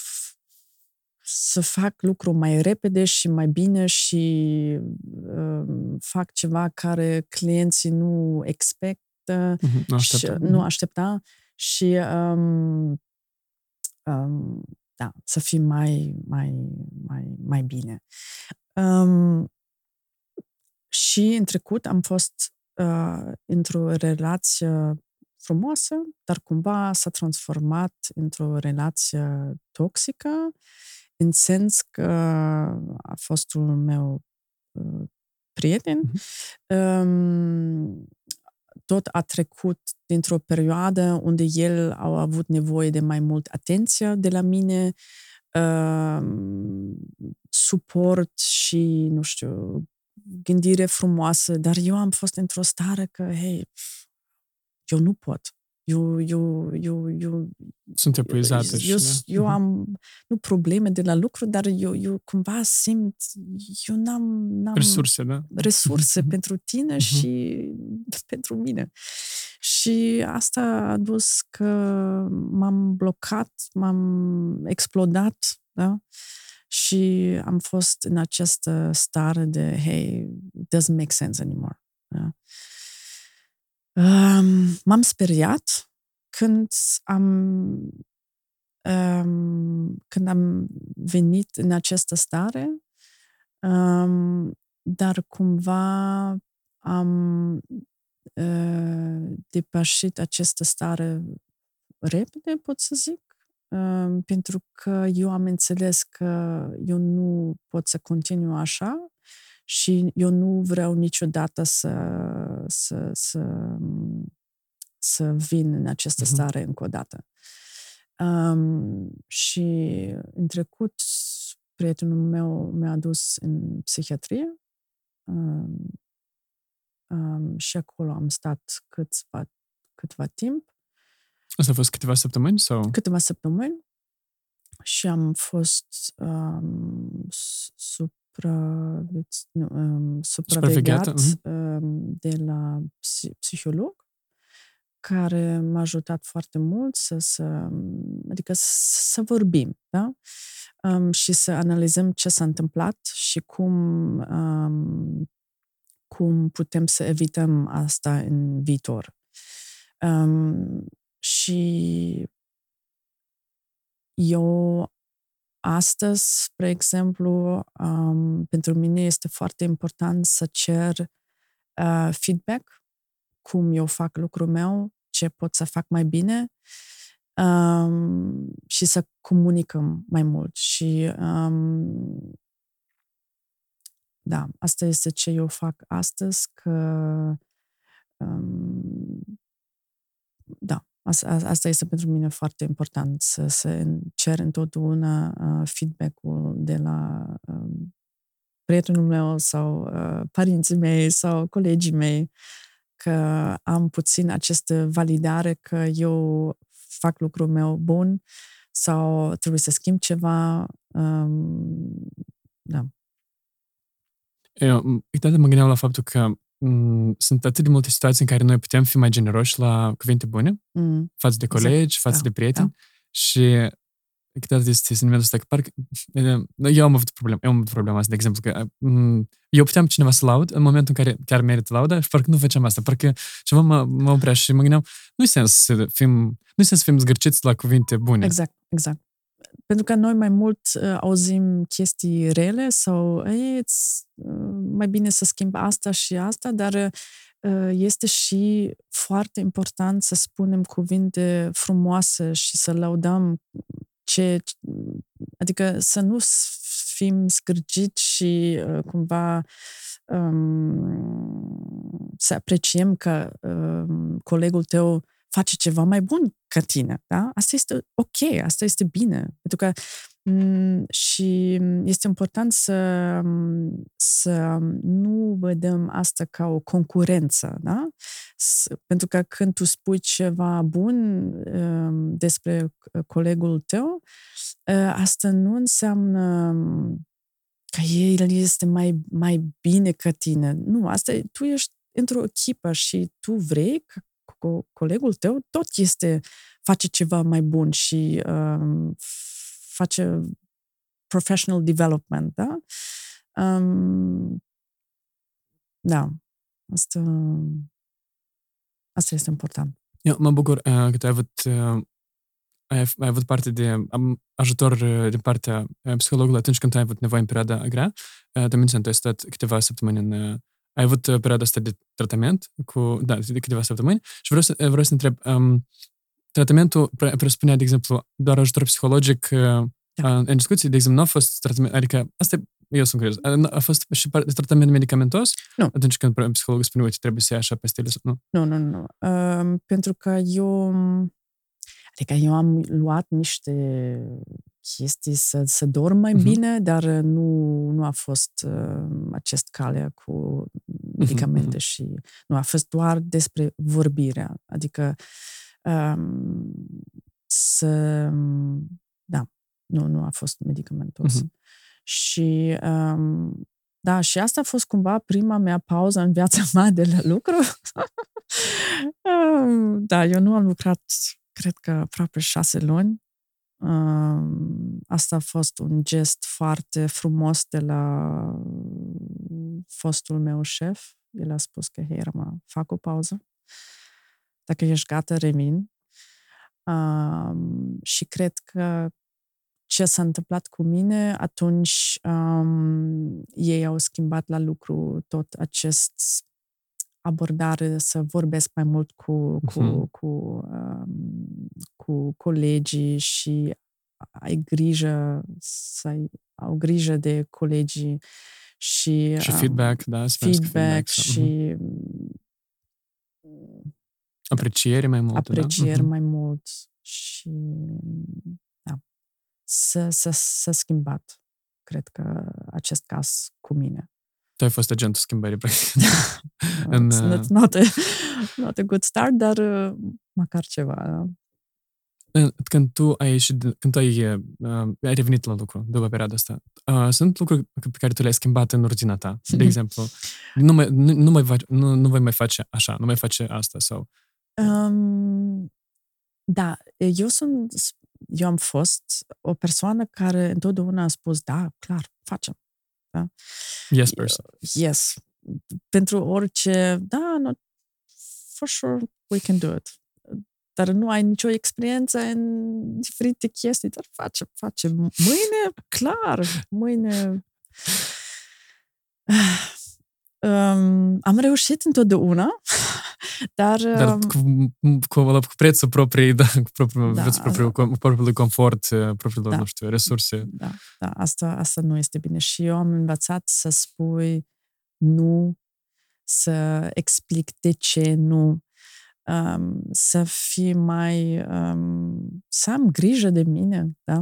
să fac lucru mai repede și mai bine și um, fac ceva care clienții nu expectă Mhm, nu și, aștepta. nu aștepta și um, um, da, să fim mai, mai, mai, mai bine. Um, și în trecut am fost uh, într-o relație frumoasă, dar cumva s-a transformat într-o relație toxică, în sens că a fost un meu uh, prieten. Um, tot a trecut dintr-o perioadă unde el a avut nevoie de mai mult atenție de la mine, um, suport și, nu știu, gândire frumoasă, dar eu am fost într-o stare că, hei, eu nu pot. Eu, eu, eu, eu, Sunt epuizată și... eu, da. eu Mhm. am, nu probleme de la lucru, dar eu, eu cumva simt, eu n-am, n-am Resurse, da? resurse Mhm. (laughs) pentru tine Mhm. și (laughs) pentru mine. Și asta a dus că m-am blocat, m-am explodat, da? Și am fost în această stare de, hey, it doesn't make sense anymore. Da? Um, m-am speriat când am um, când am venit în această stare, um, dar cumva am uh, depășit această stare repede, pot să zic, uh, pentru că eu am înțeles că eu nu pot să continu așa și eu nu vreau niciodată să, să, să, să vin în această stare uh-huh. încă o dată. Um, și în trecut, prietenul meu mi-a adus în psihiatrie um, um, și acolo am stat câțiva, câtva timp. Asta a fost câteva săptămâni? sau? Câteva săptămâni și am fost um, supra, um, supravegheat um, de la psiholog care m-a ajutat foarte mult să, să adică să vorbim, da? Um, și să analizăm ce s-a întâmplat și cum, um, cum putem să evităm asta în viitor. Um, și eu astăzi, spre exemplu, um, pentru mine este foarte important să cer uh, feedback cum eu fac lucrul meu, ce pot să fac mai bine um, și să comunicăm mai mult. Și um, da, asta este ce eu fac astăzi, că um, da, asta, asta este pentru mine foarte important, să, să cer întotdeauna uh, feedback-ul de la um, prietenul meu sau uh, părinții mei sau colegii mei că am puțin această validare că eu fac lucrul meu bun sau trebuie să schimb ceva. Um, da. Eu, uite, mă gândeam la faptul că m- sunt atât de multe situații în care noi putem fi mai generoși la cuvinte bune mm. față de colegi, exact. față da. de prieteni da. și câteodată este sentimentul ăsta că parcă... Eu am avut problema, eu am avut problema asta, de exemplu, că eu puteam cineva să laud în momentul în care chiar merită lauda și parcă nu făceam asta. Parcă ceva mă, mă oprea și mă gândeam, nu-i sens să fim, nu sens să fim zgârciți la cuvinte bune. Exact, exact. Pentru că noi mai mult uh, auzim chestii rele sau e, uh, mai bine să schimb asta și asta, dar uh, este și foarte important să spunem cuvinte frumoase și să laudăm ce, adică să nu fim scârgiți și uh, cumva um, să apreciem că um, colegul tău face ceva mai bun ca tine, da? Asta este ok, asta este bine. Pentru că Mm, și este important să, să nu vedem asta ca o concurență, da? Pentru că când tu spui ceva bun um, despre colegul tău, uh, asta nu înseamnă că el este mai, mai bine ca tine. Nu, asta e, tu ești într-o echipă și tu vrei ca colegul tău tot este, face ceva mai bun și um, face professional development, da? Um, da, asta, asta este important. Eu mă bucur uh, că tu ai avut, uh, ai, ai avut parte de um, ajutor uh, din partea uh, psihologului atunci când ai avut nevoie în perioada grea. Uh, tu menționat, tu ai stat câteva săptămâni în... Uh, ai avut uh, perioada asta de tratament cu, da, de câteva săptămâni și vreau să, vreau să întreb, um, tratamentul presupunea, de exemplu, doar ajutor psihologic uh, da. în discuții, de exemplu, nu a fost tratament, adică asta eu sunt curios, a fost și tratament medicamentos? Nu. Atunci când psihologul spune, uite, trebuie să iei așa pastile? Nu, nu, nu. nu. Uh, pentru că eu, adică eu am luat niște chestii să, să dorm mai uh-huh. bine, dar nu, nu a fost uh, acest cale cu medicamente uh-huh. și nu, a fost doar despre vorbirea, adică um, să, da, nu, nu a fost medicamentos. Uh-huh. Și um, da, și asta a fost cumva prima mea pauză în viața (laughs) mea de la lucru. (laughs) da, eu nu am lucrat, cred că aproape șase luni. Um, asta a fost un gest foarte frumos de la fostul meu șef. El a spus că, hei, Rama, fac o pauză. Dacă ești gata, revin. Um, și cred că ce s-a întâmplat cu mine, atunci um, ei au schimbat la lucru tot acest abordare, să vorbesc mai mult cu, cu, uh-huh. cu, um, cu colegii și ai grijă să ai, au grijă de colegii și, și um, feedback, da, feedback, feedback și uh-huh. apreciere mai mult, apreciere da? mai mult și da, să, să, să schimbat, cred că acest caz cu mine. Tu ai fost agentul schimbării, practic. (laughs) în, it's not, not, a, not a good start, dar uh, măcar ceva. Da? Când tu ai ieșit, când tu ai, uh, ai revenit la lucru după perioada asta, uh, sunt lucruri pe care tu le-ai schimbat în rutina ta. De (laughs) exemplu, nu, mai, nu, nu, mai, nu, nu voi mai face așa, nu mai face asta sau... Um, da, eu sunt, eu am fost o persoană care întotdeauna a spus, da, clar, facem. Da? Yes, person. Yes. Pentru orice, da, no, for sure we can do it. Dar nu ai nicio experiență în diferite chestii, dar face, face. Mâine, clar, mâine... (sighs) Um, am reușit întotdeauna, (laughs) dar... Dar um, cu, cu, cu prețul proprii, da, cu propriul, da, propriul, cu propriul confort, propriul, da, nu știu, resurse. Da, da asta, asta nu este bine. Și eu am învățat să spui nu, să explic de ce nu, um, să fii mai... Um, să am grijă de mine, da?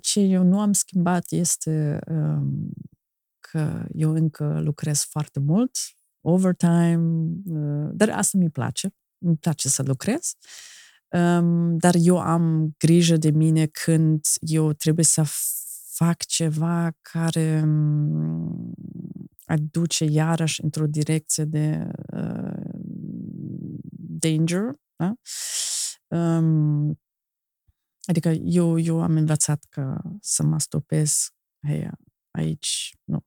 Ce eu nu am schimbat este um, că eu încă lucrez foarte mult, overtime, uh, dar asta mi place. Îmi place să lucrez. Um, dar eu am grijă de mine când eu trebuie să fac ceva care um, aduce iarăși într-o direcție de uh, danger. Da? Um, adică eu, eu am învățat că să mă stopez. Hey, aici nu,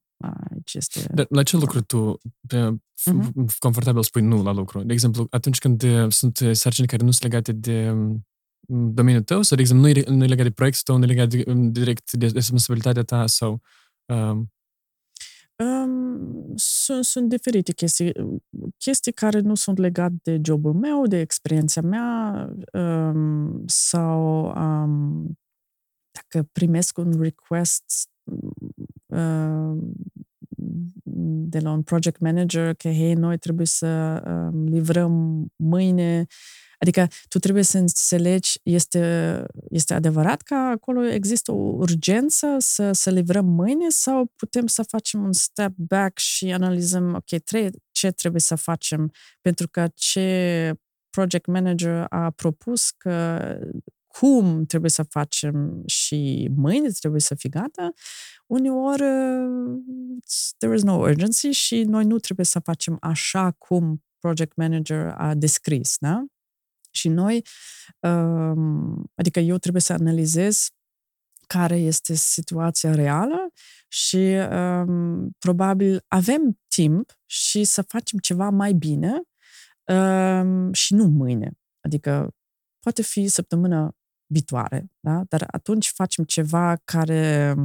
aici este... Dar la ce lucru tu te, uh-huh. confortabil spui nu la lucru? De exemplu, atunci când de, sunt sarcini care nu sunt legate de domeniul tău sau, de exemplu, nu e, nu e legat de proiectul tău, nu e legat de, direct de responsabilitatea ta sau... Um... Um, sunt, sunt diferite chestii. Chestii care nu sunt legate de jobul meu, de experiența mea um, sau um, dacă primesc un request de la un project manager că, hei, noi trebuie să um, livrăm mâine. Adică tu trebuie să înțelegi, este, este adevărat că acolo există o urgență să, să livrăm mâine sau putem să facem un step back și analizăm, ok, tre- ce trebuie să facem? Pentru că ce project manager a propus că cum trebuie să facem și mâine trebuie să fie gata, uneori uh, there is no urgency și noi nu trebuie să facem așa cum project manager a descris, da? Și noi, um, adică eu trebuie să analizez care este situația reală și um, probabil avem timp și să facem ceva mai bine um, și nu mâine. Adică poate fi săptămâna viitoare, da? dar atunci facem ceva care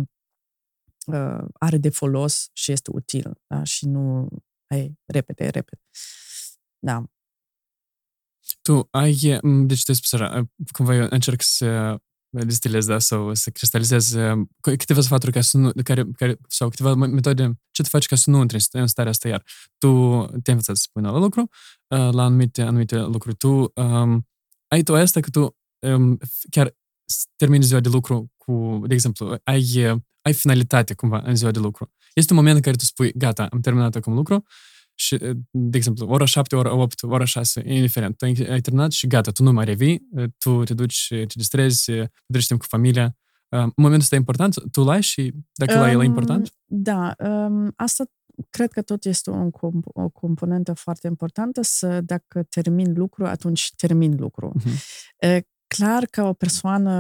uh, are de folos și este util da? și nu ai repede, repede. Da. Tu ai, deci te spus așa, cumva eu încerc să distilez, da, sau să cristalizez câteva sfaturi ca să nu, care, care, sau câteva metode, ce te faci ca să nu intri în starea asta iar. Tu te-ai învățat să spui la lucru, la anumite, anumite lucruri. Tu um, ai tu asta că tu um, chiar termini ziua de lucru cu, de exemplu, ai, ai finalitate cumva în ziua de lucru. Este un moment în care tu spui, gata, am terminat acum lucru și, de exemplu, ora 7, ora 8, ora 6, e indiferent. Tu ai, ai terminat și gata, tu nu mai revii, tu te duci, te distrezi, te timp cu familia. Uh, momentul ăsta e important? Tu l-ai și dacă um, l-ai, e important? Da, um, asta cred că tot este o, comp- o componentă foarte importantă să, dacă termin lucru, atunci termin lucru. Mhm. Clar că o persoană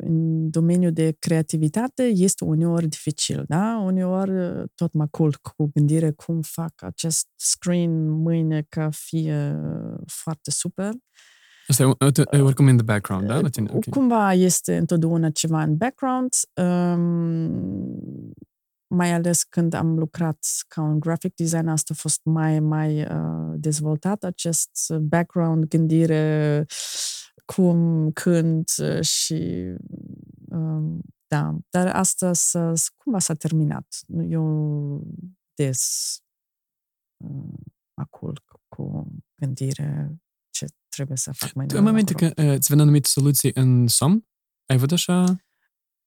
în domeniul de creativitate este uneori dificil, da? Uneori tot mă culc cu gândire cum fac acest screen mâine ca fie foarte super. Asta e, e oricum in the background, da? La tine? Okay. Cumva este întotdeauna ceva în background, um, mai ales când am lucrat ca un graphic designer, asta a fost mai, mai uh, dezvoltat, acest background, gândire, cum, când și um, da, dar asta s-a, cumva s-a terminat. Eu des uh, mă culc cu gândire ce trebuie să fac mai Tu în momente că uh, ți vin anumite soluții în somn? Ai avut așa?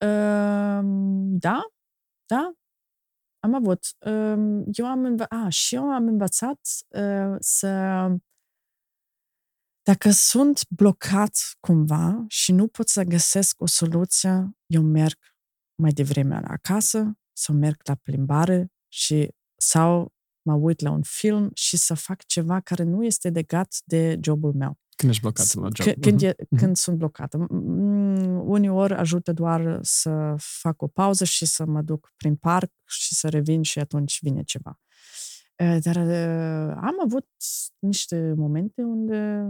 Uh, da, da, am avut. Uh, eu am învățat, ah, și eu am învățat uh, să dacă sunt blocat cumva și nu pot să găsesc o soluție, eu merg mai devreme acasă sau merg la plimbare și sau mă uit la un film și să fac ceva care nu este legat de jobul meu. Când ești blocat la job. Când, e, uh-huh. când sunt blocată. Uneori ajută doar să fac o pauză și să mă duc prin parc și să revin și atunci vine ceva. Dar am avut niște momente unde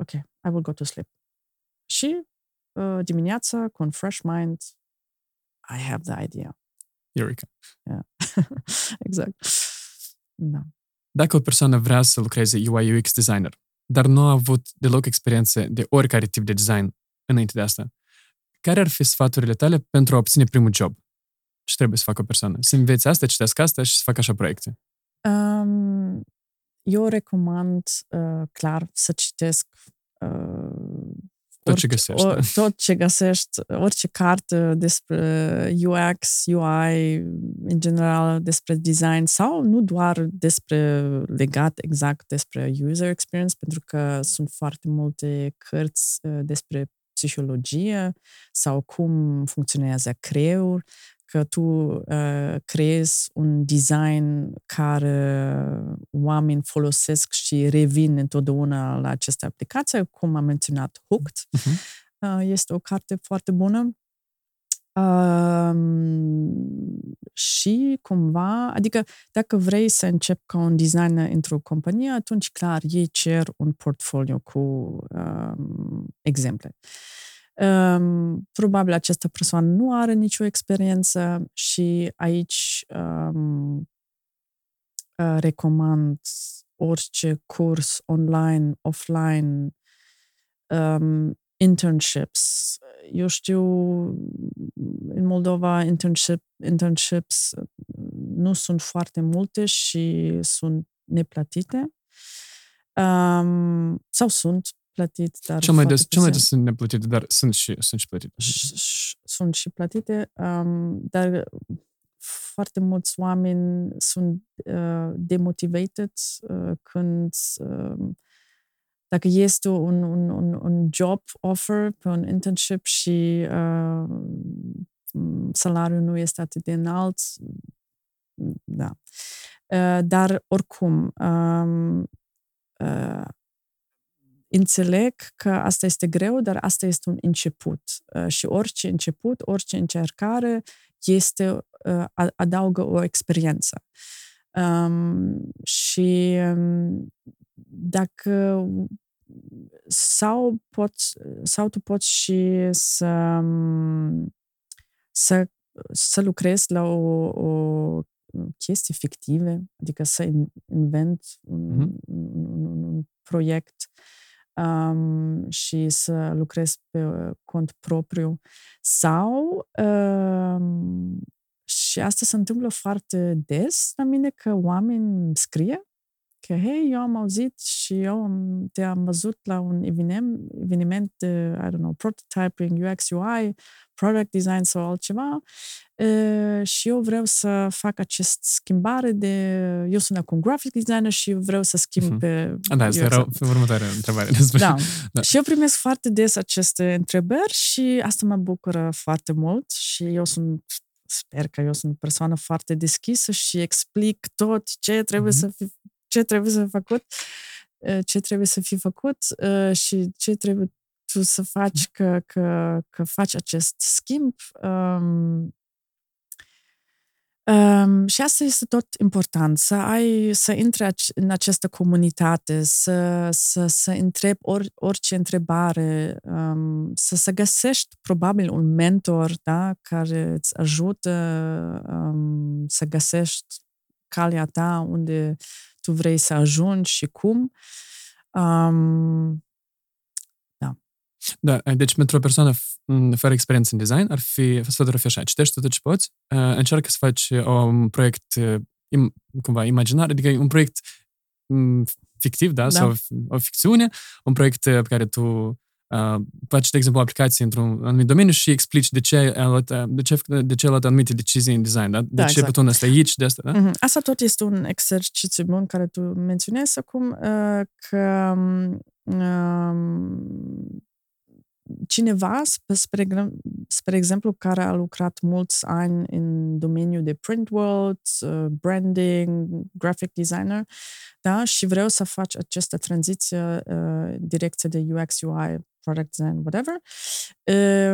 ok, I will go to sleep. Și uh, dimineața, cu un fresh mind, I have the idea. Eureka. Yeah. (laughs) exact. Da. Dacă o persoană vrea să lucreze UI UX designer, dar nu a avut deloc experiență de oricare tip de design înainte de asta, care ar fi sfaturile tale pentru a obține primul job? Ce trebuie să facă o persoană? Să înveți asta, citească asta și să facă așa proiecte? Um, eu recomand uh, clar să citesc uh, tot ce găsești. O, (laughs) tot ce găsești, orice carte despre UX, UI, în general despre design sau nu doar despre legat exact despre user experience, pentru că sunt foarte multe cărți uh, despre psihologie sau cum funcționează creierul, că tu uh, creezi un design care oameni folosesc și revin întotdeauna la aceste aplicații, cum am menționat Hooked. Uh-huh. Uh, este o carte foarte bună. Uh, și cumva, adică dacă vrei să începi ca un designer într-o companie, atunci clar ei cer un portfolio cu uh, exemple. Uh, Um, probabil această persoană nu are nicio experiență și aici um, uh, recomand orice curs online, offline, um, internships. Eu știu, în Moldova, internship, internships nu sunt foarte multe și sunt neplătite. Um, sau sunt plătit, dar cel mai des, cel mai des sunt neplătite, dar sunt și, sunt și plătite. Sunt și plătite, um, dar foarte mulți oameni sunt uh, demotivated uh, când uh, dacă este un, un, un, un job offer pe un internship și uh, salariul nu este atât de înalt, da. Uh, dar oricum, um, uh, înțeleg că asta este greu, dar asta este un început. Uh, și orice început, orice încercare este, uh, adaugă o experiență. Um, și um, dacă sau poți, sau tu poți și să, um, să, să lucrezi la o, o chestii fictive, adică să invent un, mm-hmm. un, un, un proiect um, și să lucrez pe uh, cont propriu. Sau um, și asta se întâmplă foarte des la mine că oameni scrie că, hei, eu am auzit și eu te-am văzut la un eveniment, eveniment de, I don't know, prototyping, UX, UI, product design sau altceva uh, și eu vreau să fac acest schimbare de... Eu sunt acum graphic designer și vreau să schimb uh-huh. pe... Da, asta era (laughs) următoarea întrebare. Despre... Da. (laughs) da. Și eu primesc foarte des aceste întrebări și asta mă bucură foarte mult și eu sunt sper că eu sunt o persoană foarte deschisă și explic tot ce trebuie Mhm. să fi, ce trebuie să făcut, uh, ce trebuie să fi făcut uh, și ce trebuie tu să faci că, că, că faci acest schimb. Um, Um, și asta este tot important, să ai, să intri ac- în această comunitate, să, să, să întrebi or, orice întrebare, um, să, să găsești probabil un mentor da, care îți ajută um, să găsești calea ta unde tu vrei să ajungi și cum. Um, Da, deci pentru o persoană f- m, fără experiență în design ar fi sfatul ar fi așa, citește tot ce poți, uh, încearcă să faci uh, un proiect uh, im, cumva imaginar, adică un proiect m, fictiv, da, Da. sau f- o ficțiune, un proiect uh, pe care tu uh, faci, de exemplu, o aplicație într-un anumit domeniu și explici de ce ai luat, uh, de ce, de ce ai luat anumite decizii în design, da? De Da, ce exact. butonul ăsta e aici, de asta, da? Mhm. Asta tot este un exercițiu bun care tu menționezi acum, uh, că um, cineva, sp- spre, gre- spre exemplu, care a lucrat mulți ani în domeniul de print world, uh, branding, graphic designer, da, și vreau să faci această tranziție uh, direcție de UX, UI, product design, whatever.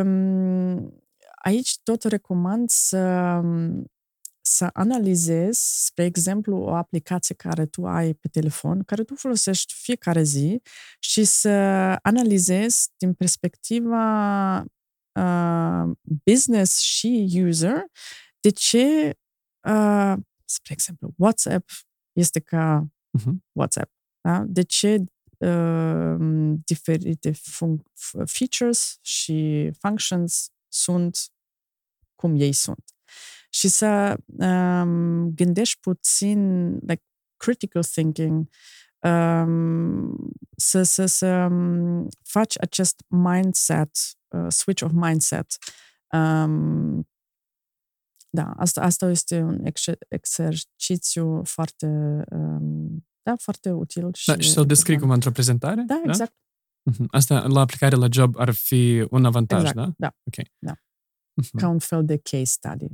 Um, aici tot recomand să să analizezi, spre exemplu, o aplicație care tu ai pe telefon, care tu folosești fiecare zi și să analizezi din perspectiva uh, business și user de ce, uh, spre exemplu, WhatsApp este ca Mhm. WhatsApp. Da? De ce uh, diferite func- f- features și functions sunt cum ei sunt și să um, gândești puțin, like, critical thinking, um, să, să, să um, faci acest mindset, uh, switch of mindset. Um, da, asta, asta este un ex- exercițiu foarte, um, da, foarte util. Și, Da, și să-l descrii cum într-o prezentare? Da, exact. Mhm. Asta, la aplicare la job, ar fi un avantaj, exact. da? da. Ok. Da. Mhm. Ca un fel de case study.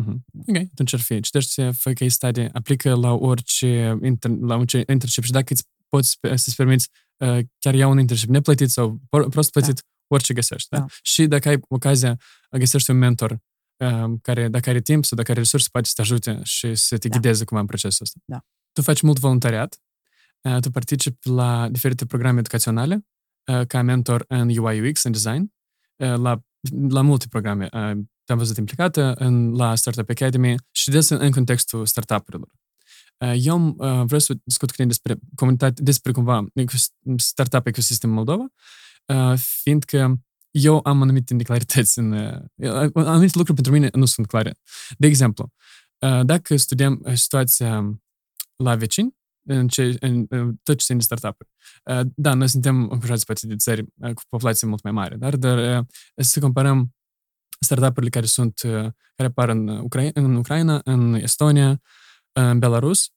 Mhm. Ok, atunci ar fi. Citește, fă case study, aplică la orice, inter, la orice internship și dacă îți poți spe- să-ți permiți, uh, chiar ia un internship neplătit sau por- prost plătit, da. orice găsești. Da? Da. Și dacă ai ocazia, găsești un mentor um, care, dacă are timp sau dacă are resurse, poate să te ajute și să te Da. ghideze cumva în procesul ăsta. Da. Tu faci mult voluntariat, uh, tu participi la diferite programe educaționale uh, ca mentor în UI UX, în design, uh, la, la multe programe. Uh, te-am văzut implicată în, la Startup Academy și des în, în contextul startup-urilor. Uh, Eu uh, vreau să discut cu tine despre comunitate, despre cumva ecos- startup ecosistem Moldova, uh, fiindcă eu am anumite neclarități în... Uh, anumite lucruri pentru mine nu sunt clare. De exemplu, uh, dacă studiem uh, situația la vecini, în, ce, în, în tot ce ține de startup-uri. Uh, da, noi suntem încurajați poate de țări uh, cu populație mult mai mare, dar, dar uh, să comparăm startup-urile care sunt, uh, care apar în, Ucra- în Ucraina, în Estonia, în Belarus,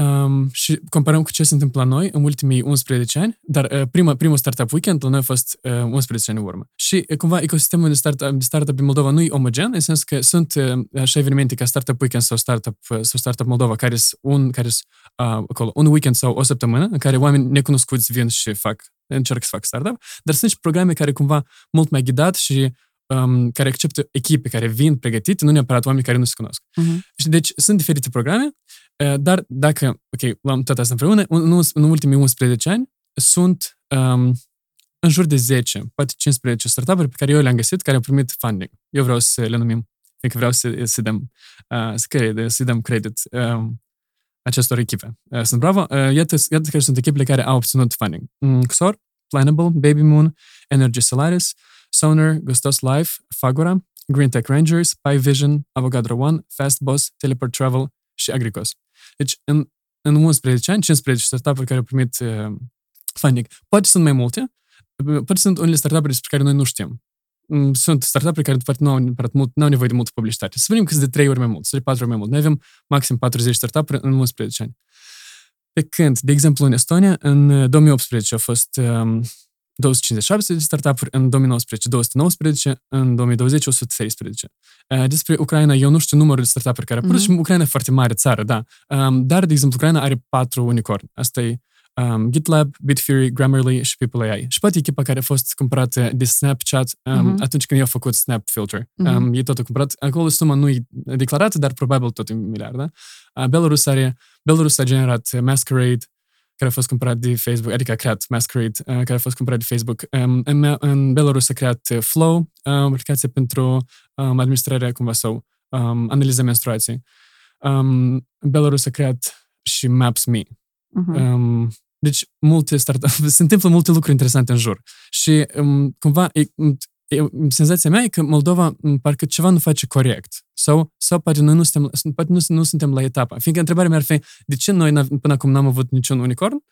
Um, și comparăm cu ce se întâmplă la noi în ultimii 11 ani, dar uh, prima, primul startup weekend la noi a fost uh, 11 ani în urmă. Și uh, cumva ecosistemul de startup, de startup în Moldova nu e omogen, în sens că sunt uh, așa evenimente ca Startup Weekend sau Startup, uh, sau startup Moldova, care sunt un, care sunt, uh, acolo, un weekend sau o săptămână, în care oameni necunoscuți vin și fac, încerc să fac startup, dar sunt și programe care cumva mult mai ghidat și um, care acceptă echipe care vin pregătite, nu neapărat oameni care nu se cunosc. Uh-huh. Și deci sunt diferite programe, uh, dar dacă, ok, luăm tot asta împreună, în, în ultimii 11 ani sunt um, în jur de 10, poate 15 startup-uri pe care eu le-am găsit, care au primit funding. Eu vreau să le numim, fiindcă vreau să, să dăm, uh, să, crede, să dăm credit um, acestor echipe. Uh, sunt bravo. Uh, iată, iată care sunt echipele care au obținut funding. Mm, XOR, Planable, Baby Moon, Energy Solaris, Sonar, Gustos Life, Fagora, Green Tech Rangers, Pi Vision, Avogadro One, Fast Boss, Teleport Travel și Agricos. Deci, în, în 11 ani, 15 startup-uri care au primit uh, funding. Poate sunt mai multe, poate sunt unele startup-uri despre care noi nu știm. Mm, Sunt startup-uri care, poate, nu au, neapărat mult, nu au nevoie de multă publicitate. Să vedem câți de 3 ori mai mult, sau de 4 ori mai mult. Noi avem maxim 40 startup-uri în 11 ani. Pe când, de exemplu, în Estonia, în 2018 a fost um, 257 de startup-uri, în 2019 219, în 2020 113. Uh, despre Ucraina, eu nu știu numărul de startup-uri care apărut mm-hmm. și Ucraina e foarte mare țară, da. Um, dar, de exemplu, Ucraina are patru unicorn. Asta e um, GitLab, Bitfury, Grammarly și People AI. Și poate echipa care a fost cumpărată de Snapchat um, uh-huh. atunci când i-a făcut Snap Filter. Uh-huh. Um, e totul cumpărat. Acolo suma nu e declarată, dar probabil tot în miliard. Da? Uh, Belarus, are, Belarus a generat Masquerade, care a fost cumpărat de Facebook, adică a creat Masquerade, uh, care a fost cumpărat de Facebook. Um, în, în Belarus a creat uh, Flow, um, aplicație pentru um, administrarea cumva sau um, analiza menstruației. Um, Belarus a creat și Maps.me. Uh-huh. Um, deci, multe startup (laughs) se întâmplă multe lucruri interesante în jur. Și um, cumva, e, e, senzația mea e că Moldova parcă ceva nu face corect. Sau, sau poate noi nu suntem, poate nu, nu suntem la etapa. Fiindcă întrebarea mea ar fi, de ce noi până acum n-am avut niciun unicorn?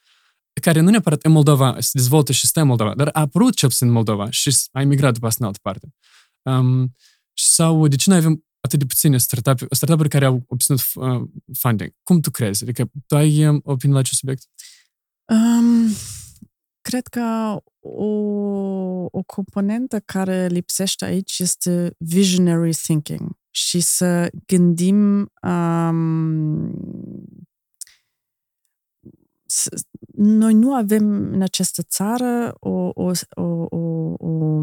care nu neapărat în Moldova se dezvoltă și stă în Moldova, dar a apărut cel puțin în Moldova și a emigrat după asta în altă parte. Um, sau de ce noi avem atât de puține startup-uri, startup care au obținut uh, funding? Cum tu crezi? Adică tu ai um, opinie la acest subiect? Um, cred că o, o componentă care lipsește aici este visionary thinking și să gândim um, să, noi nu avem în această țară o, o, o, o, o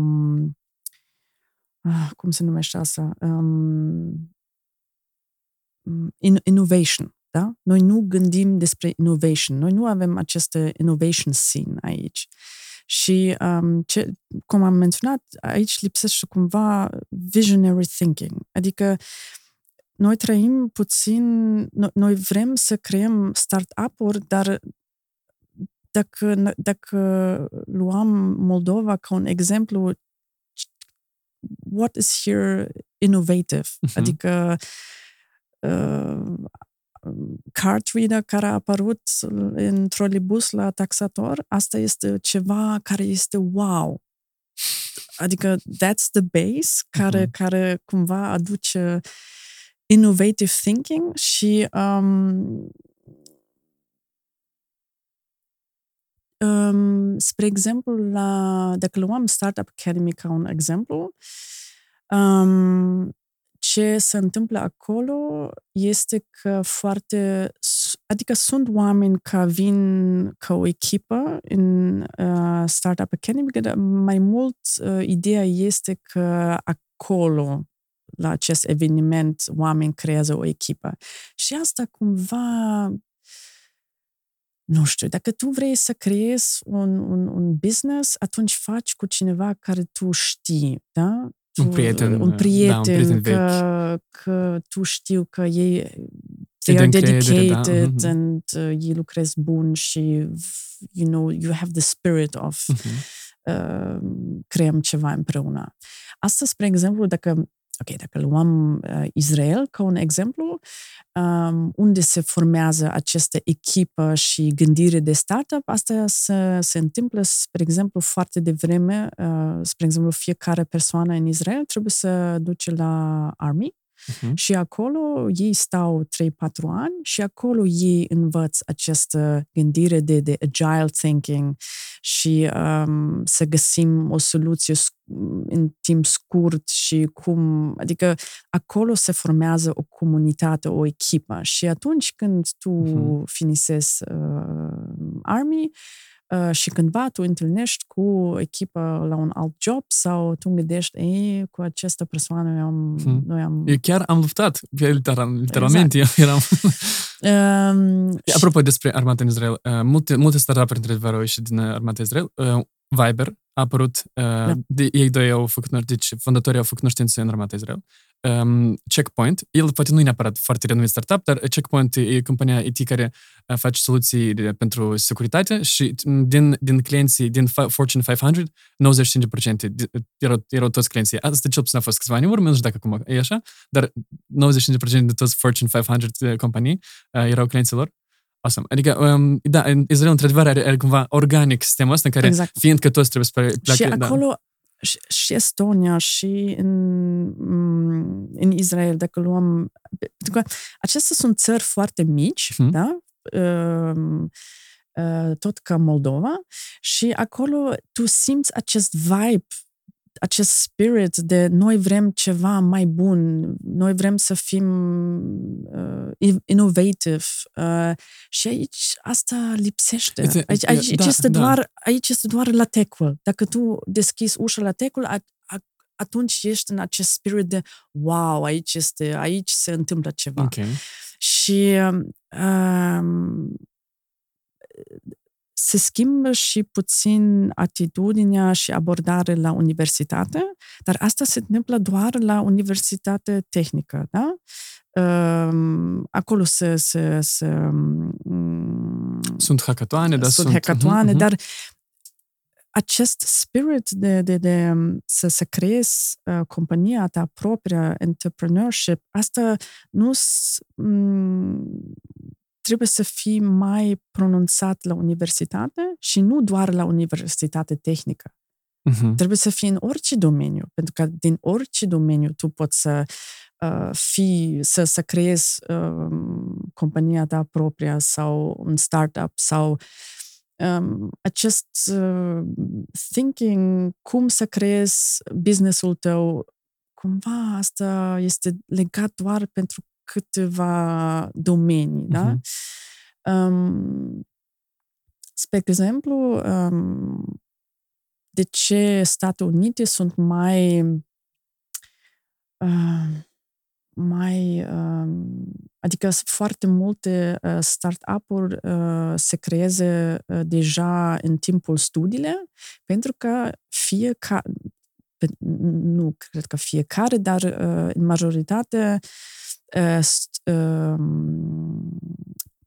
ah, cum se numește asta? Um, innovation. Da? Noi nu gândim despre innovation. Noi nu avem aceste innovation scene aici. Și, um, ce, cum am menționat, aici lipsește cumva visionary thinking. Adică noi trăim puțin, noi vrem să creăm start-up-uri, dar dacă, dacă luăm Moldova ca un exemplu, what is here innovative? Uh-huh. Adică uh, card reader care a apărut în trolibus la taxator, asta este ceva care este wow. Adică that's the base care, uh-huh. care cumva aduce innovative thinking și um, um, spre exemplu, la, dacă luăm Startup Academy ca un exemplu, um, ce se întâmplă acolo este că foarte, adică sunt oameni care vin ca o echipă în uh, Startup Academy, dar mai mult uh, ideea este că acolo la acest eveniment oameni creează o echipă. Și asta cumva nu știu, dacă tu vrei să creezi un, un, un business, atunci faci cu cineva care tu știi, da? Un prieten, un prieten, da, un prieten că, că tu știu că ei they are dedicated da. and uh, ei lucrez bun și you know, you have the spirit of uh-huh. uh, creăm ceva împreună. Asta, spre exemplu, dacă ok, dacă luăm uh, Israel ca un exemplu, um, unde se formează această echipă și gândire de startup, asta se, se întâmplă, spre exemplu, foarte devreme. Uh, spre exemplu, fiecare persoană în Israel trebuie să duce la army Uh-huh. Și acolo ei stau 3-4 ani și acolo ei învăț această gândire de, de agile thinking și um, să găsim o soluție în timp scurt și cum, adică acolo se formează o comunitate, o echipă și atunci când tu uh-huh. finisezi uh, army, Uh, și cândva tu întâlnești cu echipa la un alt job sau tu gândești, ei, cu această persoană noi am... Hmm. Noi am... Eu chiar am luptat, literal, literalmente exact. eram... (laughs) um, Apropo despre armata în Israel, uh, multe, multe startup-uri într-adevăr au ieșit din armata Israel. Uh, Viber a apărut, uh, da. de, ei doi au făcut, deci fondatorii au făcut cunoștințe în armata Israel um, Checkpoint. El poate nu e neapărat foarte renumit startup, dar Checkpoint e compania IT care uh, face soluții de, pentru securitate și din, din clienții, din Fortune 500, 95% erau, erau toți clienții. Asta cel puțin a fost câțiva ani urmă, nu știu dacă acum e așa, dar 95% de toți Fortune 500 uh, companii uh, erau clienții lor. Awesome. Adică, um, da, în Israel, într-adevăr, are, are cumva organic sistemul ăsta în care, exact. fiindcă toți trebuie să pleacă... Și da. Acolo, și Estonia și în, mm, în Israel, dacă luăm... Pentru că acestea sunt țări foarte mici, hmm. da? Um, uh, tot ca Moldova și acolo tu simți acest vibe acest spirit de noi vrem ceva mai bun, noi vrem să fim uh, innovative uh, și aici asta lipsește. Aici, aici, da, este da. doar, aici este doar la Techwell. Dacă tu deschizi ușa la Techwell, atunci ești în acest spirit de wow, aici este, aici se întâmplă ceva. Okay. Și um, se schimbă și puțin atitudinea și abordarea la universitate, dar asta se întâmplă doar la universitate tehnică, da? Um, acolo se, se, se um, sunt hackatoane, dar sunt, sunt hackatoane, uh-huh. dar acest spirit de, de, de să, să creezi uh, compania ta propria, entrepreneurship, asta nu trebuie să fii mai pronunțat la universitate și nu doar la universitate tehnică. Uh-huh. Trebuie să fii în orice domeniu, pentru că din orice domeniu tu poți să uh, fii, să, să creezi uh, compania ta propria sau un startup sau um, acest uh, thinking, cum să creezi businessul tău, cumva asta este legat doar pentru câteva domenii, da? Uh-huh. Um, spre exemplu, um, de ce Statele Unite sunt mai uh, mai uh, adică foarte multe uh, start-up-uri uh, se creeze uh, deja în timpul studiile, pentru că fiecare nu cred că fiecare, dar uh, în majoritate uh,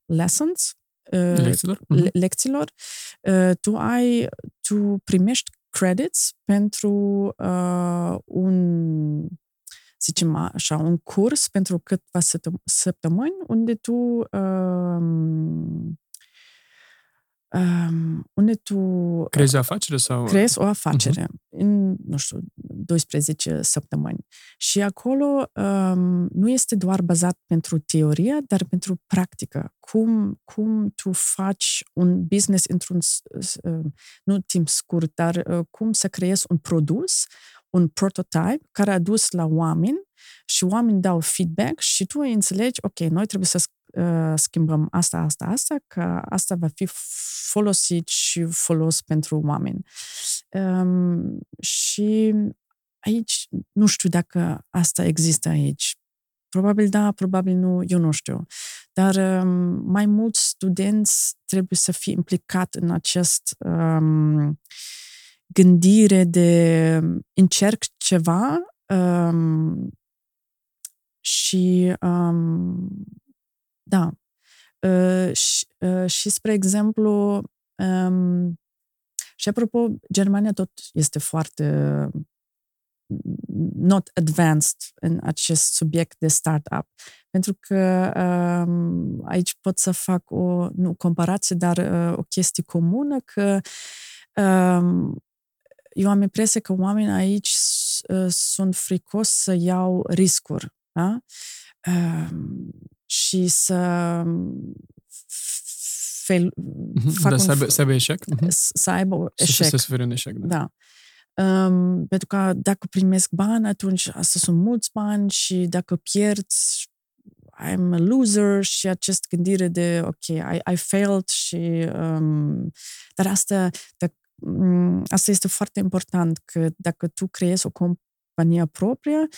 lessons, uh, lecțiilor, uh-huh. lecțiilor uh, tu ai, tu primești credits pentru uh, un zicem așa, un curs pentru câteva săptămâni unde tu uh, um, unde tu... Crezi o afacere sau... Crezi o afacere uh-huh. în, nu știu, 12 săptămâni. Și acolo um, nu este doar bazat pentru teorie, dar pentru practică. Cum, cum tu faci un business într-un, uh, nu timp scurt, dar uh, cum să creezi un produs, un prototype care a dus la oameni și oamenii dau feedback și tu înțelegi, ok, noi trebuie să uh, schimbăm asta, asta, asta, că asta va fi folosit și folos pentru oameni. Um, și aici, nu știu dacă asta există aici. Probabil da, probabil nu, eu nu știu. Dar um, mai mulți studenți trebuie să fie implicat în acest um, gândire de încerc ceva um, și um, da. Uh, și, uh, și, spre exemplu, um, și apropo, Germania tot este foarte not advanced în acest subiect de startup. Pentru că um, aici pot să fac o, nu comparație, dar uh, o chestie comună că um, eu am impresia că oamenii aici uh, sunt fricos să iau riscuri. Da? Um, și să fel, mm-hmm. fac da, să, aibă, să aibă eșec? Mm-hmm. Să aibă eșec. Să, să suferi un eșec, da. da. Um, pentru că dacă primesc bani, atunci asta sunt mulți bani și dacă pierd, I'm a loser și acest gândire de, ok, I, I failed și... Um, dar asta, de, um, asta este foarte important, că dacă tu creezi o companie proprie,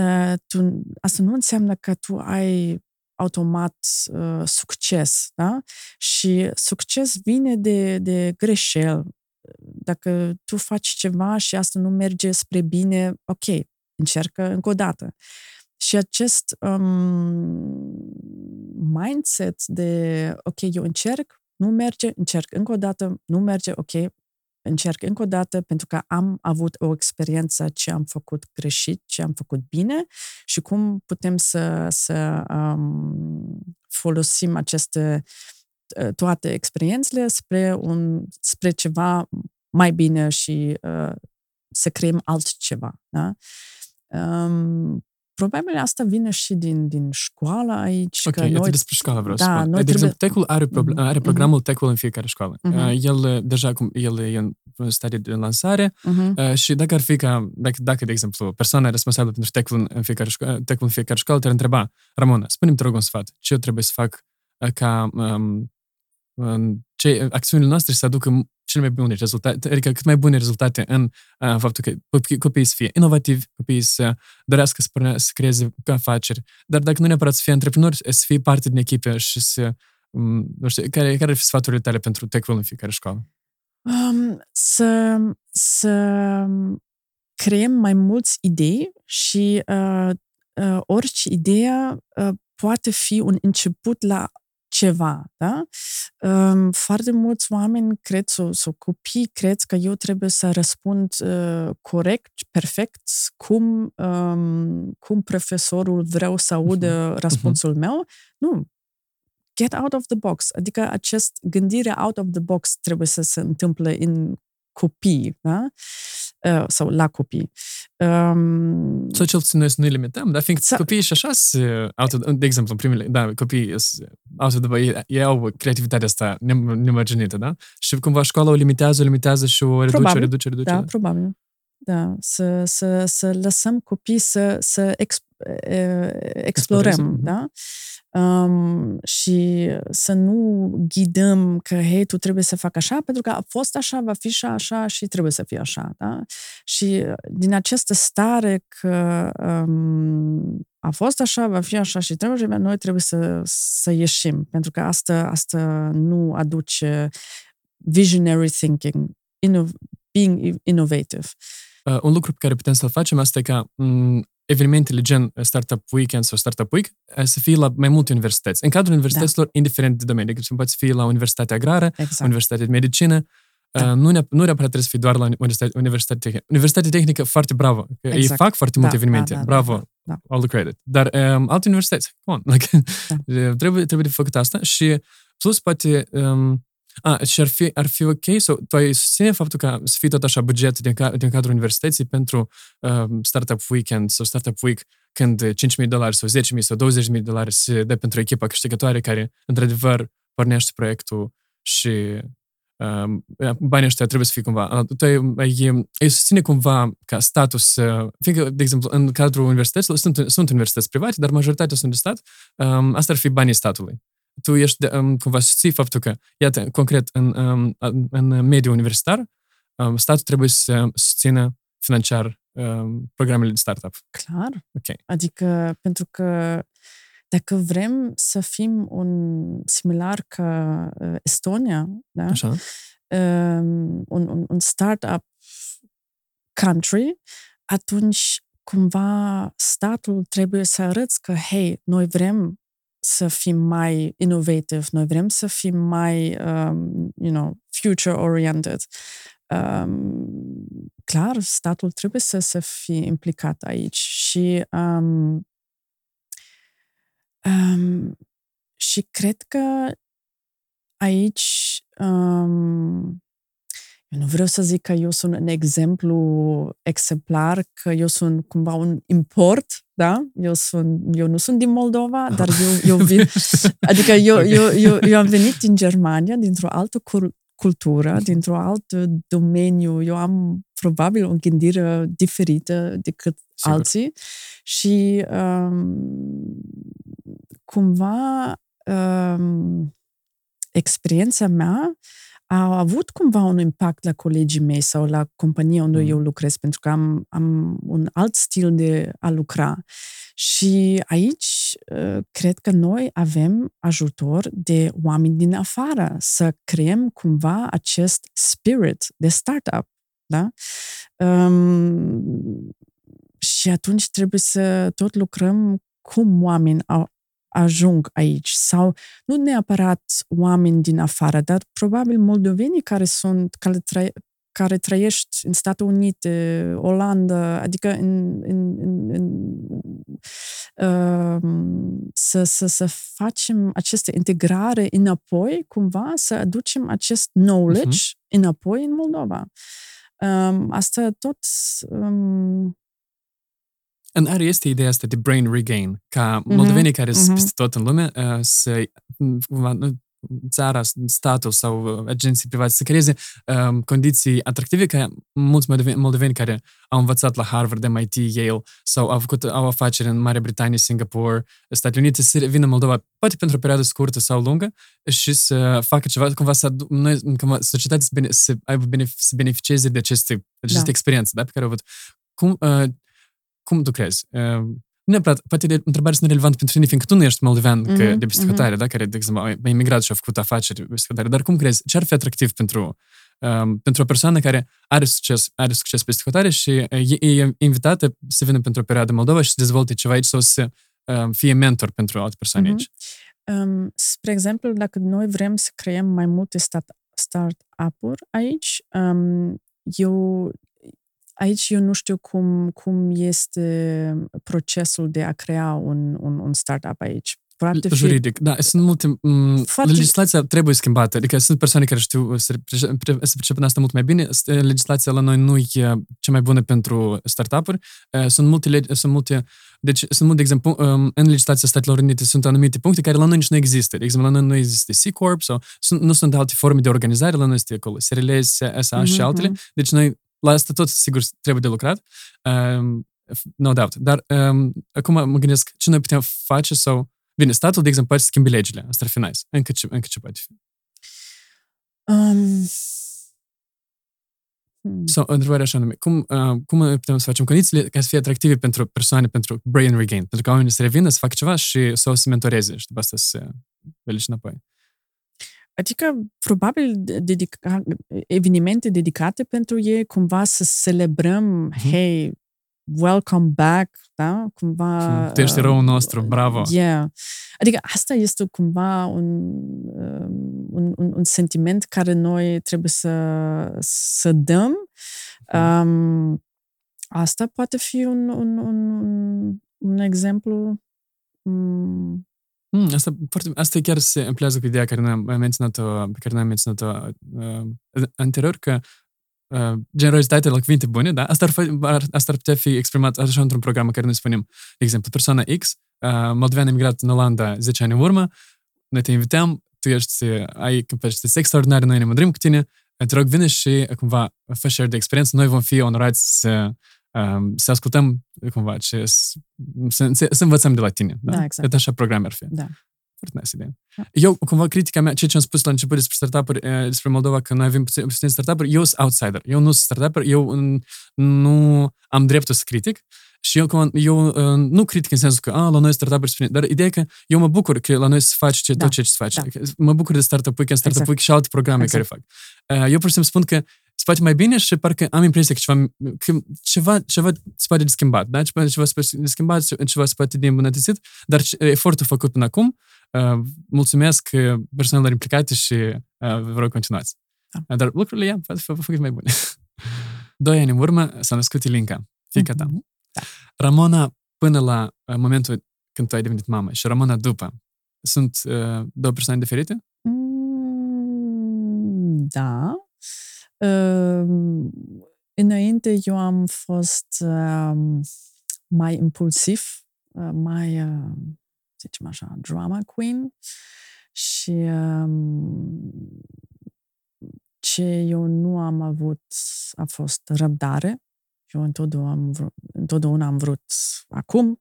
uh, tu, asta nu înseamnă că tu ai automat uh, succes, da? Și succes vine de, de greșel. Dacă tu faci ceva și asta nu merge spre bine, ok, încercă încă o dată. Și acest um, mindset de, ok, eu încerc, nu merge, încerc încă o dată, nu merge, ok, încerc încă o dată pentru că am avut o experiență ce am făcut greșit, ce am făcut bine și cum putem să, să um, folosim aceste ă, toate experiențele spre, un, spre ceva mai bine și uh, să creăm altceva. Da? Um, probabil asta vine și din, din școală aici. Ok, că noi... noi, despre școală vreau Da, să spun. noi de trebuie- exemplu, Tecul are, proble- Mhm, are mhm. programul Tecul în fiecare școală. Mhm. Uh, El, uh, deja, cum, el e în stadie de lansare Mhm. uh, și dacă ar fi ca, dacă, dacă de exemplu, persoana responsabilă pentru Tecul în fiecare, șco- Tecul în fiecare școală te-ar întreba, Ramona, spune-mi, te rog, un sfat. Ce eu trebuie să fac uh, ca um, în ce acțiunile noastre să aducă m- cele mai bune rezultate, adică cât mai bune rezultate în uh, faptul că copii- copiii să fie inovativi, copiii să dorească să, porne- să creeze afaceri, dar dacă nu neapărat să fie antreprenori, să fie parte din echipă și să, um, nu știu, care, care ar fi sfaturile tale pentru Tech în fiecare școală? Um, să, să creăm mai mulți idei și uh, uh, orice idee uh, poate fi un început la ceva, da? Um, foarte mulți oameni cred, sau, sau copii cred că eu trebuie să răspund uh, corect, perfect, cum, um, cum profesorul vreau să audă răspunsul meu. Nu, get out of the box. Adică acest gândire out of the box trebuie să se întâmple în copii, da? Uh, sau la copii. Um, Sau cel puțin noi să nu-i limităm, dar fiindcă Să- copiii și așa se auto, de exemplu, în primele, da, copiii se auto, ei, ei au creativitatea asta nem- nemărginită, da? Și cumva școala o limitează, o limitează și o reduce, Probabil, reduce, reduce. da, probabil. Da, să, să, să lăsăm copii să, să exp, eh, explorăm, mhm. da? Um, și să nu ghidăm că, hei, tu trebuie să fac așa, pentru că a fost așa, va fi și așa și trebuie să fie așa, da? Și din această stare că um, a fost așa, va fi așa și trebuie să fie, noi trebuie să, să ieșim, pentru că asta, asta nu aduce visionary thinking, inno- being innovative. Uh, un lucru pe care putem să-l facem asta e ca m, evenimentele gen Startup Weekend sau Startup Week uh, să fie la mai multe universități. În cadrul universităților, indiferent de domeniu. Deci poate să fie la Universitatea Agrară, Exact. Universitatea de Medicină, Da. Uh, nu, neap- nu neapărat trebuie să fie doar la Universitate, Universitatea Tehnică. Universitatea Tehnică, foarte bravo. Că Ei Exact. fac foarte Da, multe evenimente. da, da, bravo. da, da. All the credit. Dar um, alte universități, come on, (laughs) like, Da. trebuie, trebuie de făcut asta și plus poate um, a, și ar fi, ar fi ok sau tu ai susține faptul că să fie tot așa buget din, ca, din cadrul universității pentru um, Startup Weekend sau Startup Week când 5.000 dolari sau 10.000 sau 20.000 dolari se dă pentru echipa câștigătoare care într-adevăr pornește proiectul și um, banii ăștia trebuie să fie cumva. Tu ai, ai, ai susține cumva ca status, uh, fiindcă, de exemplu, în cadrul universităților sunt, sunt universități private, dar majoritatea sunt de stat, um, asta ar fi banii statului. Tu ești de, um, cumva susții faptul că, iată, concret, în, um, în mediul universitar, um, statul trebuie să susțină financiar um, programele de startup. Clar. Ok. Adică, pentru că dacă vrem să fim un similar ca uh, Estonia, da? Așa. um, un, un, un startup country, atunci cumva statul trebuie să arăți că, hei, noi vrem să fim mai innovative, noi vrem să fim mai, um, you know, future-oriented. Um, clar, statul trebuie să, să fie implicat aici și um, um, și cred că aici um, eu nu vreau să zic că eu sunt un exemplu exemplar, că eu sunt cumva un import, da? Eu, sunt, eu nu sunt din Moldova, dar eu, eu vin... (laughs) Adică eu, Ok. eu, eu, eu am venit din Germania, dintr-o altă cur- cultură, dintr-o altă domeniu. Eu am probabil o gândire diferită decât Sigur. alții și um, cumva um, experiența mea a avut cumva un impact la colegii mei sau la compania unde Mm. eu lucrez, pentru că am, am un alt stil de a lucra. Și aici uh, cred că noi avem ajutor de oameni din afară să creăm cumva acest spirit de startup. Da? Um, și atunci trebuie să tot lucrăm cum oameni au, ajung aici sau nu neapărat oameni din afară, dar probabil moldovenii care sunt, care, trăie, care trăiești în Statele Unite, Olanda, adică în, în, în, în, um, să, să, să facem această integrare înapoi, cumva, să aducem acest knowledge uh-huh. înapoi în Moldova. Um, asta tot um, În are este ideea asta de brain regain, ca moldovenii care sunt mhm. peste tot în lume uh, să cumva, nu, țara, statul sau uh, agenții privați să creeze um, condiții atractive ca mulți moldoveni, moldoveni care au învățat la Harvard, MIT, Yale sau au făcut au afaceri în Marea Britanie, Singapore, Statele Unite, să vină în Moldova, poate pentru o perioadă scurtă sau lungă și să facă ceva, cumva să adu- noi, cumva, societatea să, bene, să, aibă bene, să beneficieze de aceste, aceste Da. experiențe da, pe care au avut. Cum, uh, cum tu crezi? Uh, nu neapărat, poate de întrebare sunt relevantă pentru tine, fiindcă tu nu ești moldovean mm-hmm, Mhm, de peste hotare, da? care, de exemplu, a a imigrat și a făcut afaceri peste hotare. Dar cum crezi? Ce ar fi atractiv pentru, um, pentru o persoană care are succes, are succes peste hotare și uh, e, e invitată să vină pentru o perioadă în Moldova și să dezvolte ceva aici sau să um, fie mentor pentru alte persoane Mhm. aici? Um, spre exemplu, dacă noi vrem să creăm mai multe start- start-up-uri aici, um, eu aici eu nu știu cum, cum este procesul de a crea un, un, un startup aici. Poate fi Juridic, da, sunt multe... m, Foarte- Legislația trebuie schimbată, adică sunt persoane care știu să price- pre- să pricepem asta mult mai bine. Este- Legislația la noi nu e cea mai bună pentru startup-uri. Eh, Sunt multe, legi- sunt multe deci, sunt multe, de exemplu, um, în legislația Statelor Unite sunt anumite puncte care la noi nici nu există. De exemplu, la noi nu există C-Corp sau sunt, nu sunt alte forme de organizare, la noi este acolo SRL, SA și Mhm, altele. mhm. Deci noi la asta tot, sigur, trebuie de lucrat. Um, no doubt. Dar um, acum mă gândesc ce noi putem face sau... Bine, statul, de exemplu, poate să schimbe legile. Asta ar fi nice. Încă ce, încă ce poate fi. Um, hmm. Sau o întrebare așa nume. Cum, uh, cum putem să facem condițiile ca să fie atractive pentru persoane, pentru brain regain? Pentru ca oamenii să revină, să facă ceva și sau să mentoreze și după asta să se velici înapoi. Adică, probabil, de- dedica, evenimente dedicate pentru ei, cumva să celebrăm, Mhm. hey, welcome back, da? Cumva... Tu ești eroul nostru, bravo. Yeah. Adică asta este cumva un, um, un, un, un sentiment care noi trebuie să, să dăm. Mhm. Um, asta poate fi un, un, un, un, un exemplu um, Mm, asta, foarte, asta chiar se împlează cu ideea care noi am menționat-o, pe care noi am menționat-o uh, anterior, că uh, generozitatea la cuvinte bune, da? Asta ar, fi, ar, asta ar putea fi exprimat așa într-un program în care noi spunem, de exemplu, persoana X, uh, moldovean emigrat în Olanda 10 ani în urmă, noi te invităm, tu ești, ai capacități extraordinare, noi ne mândrim cu tine, te rog, vine și cumva fă share de experiență, noi vom fi onorați să, um, să ascultăm cumva ce, să, să, să învățăm de la tine. Da, Da, exact. Cred așa programe ar fi. Da. Foarte nice idee. Da. Eu, cumva, critica mea, ceea ce am spus la început despre startup-uri, eh, despre Moldova, că noi avem puțin, puțin startup-uri, eu sunt outsider. Eu nu sunt startup eu mm, nu am dreptul să critic și eu, cumva, eu uh, nu critic în sensul că, a, la noi startup-uri spune, dar ideea e că eu mă bucur că la noi se face ce, Da. tot ce se face. Da. Adică Mă bucur de startup weekend, startup Exact. week și alte programe Exact. care fac. Uh, eu pur și simplu spun că se poate mai bine și parcă am impresia că ceva, că ceva, ceva se poate de schimbat, da? Ceva, ceva se poate de schimbat, ceva se poate de îmbunătățit, dar ce- efortul făcut până acum, uh, mulțumesc uh, persoanelor implicate și uh, vă rog continuați. Da. Uh, Dar lucrurile, ia, poate fi făcut mai bune. (laughs) Doi ani în urmă s-a născut Ilinca, fiica ta. Mhm. Ramona, până la uh, momentul când tu ai devenit mamă și Ramona după, sunt uh, două persoane diferite? Mm, Da. Um, Înainte eu am fost um, mai impulsiv, uh, mai, uh, să zicem așa, drama queen și um, ce eu nu am avut a fost răbdare. Eu întotdeauna am vrut, întotdeauna am vrut acum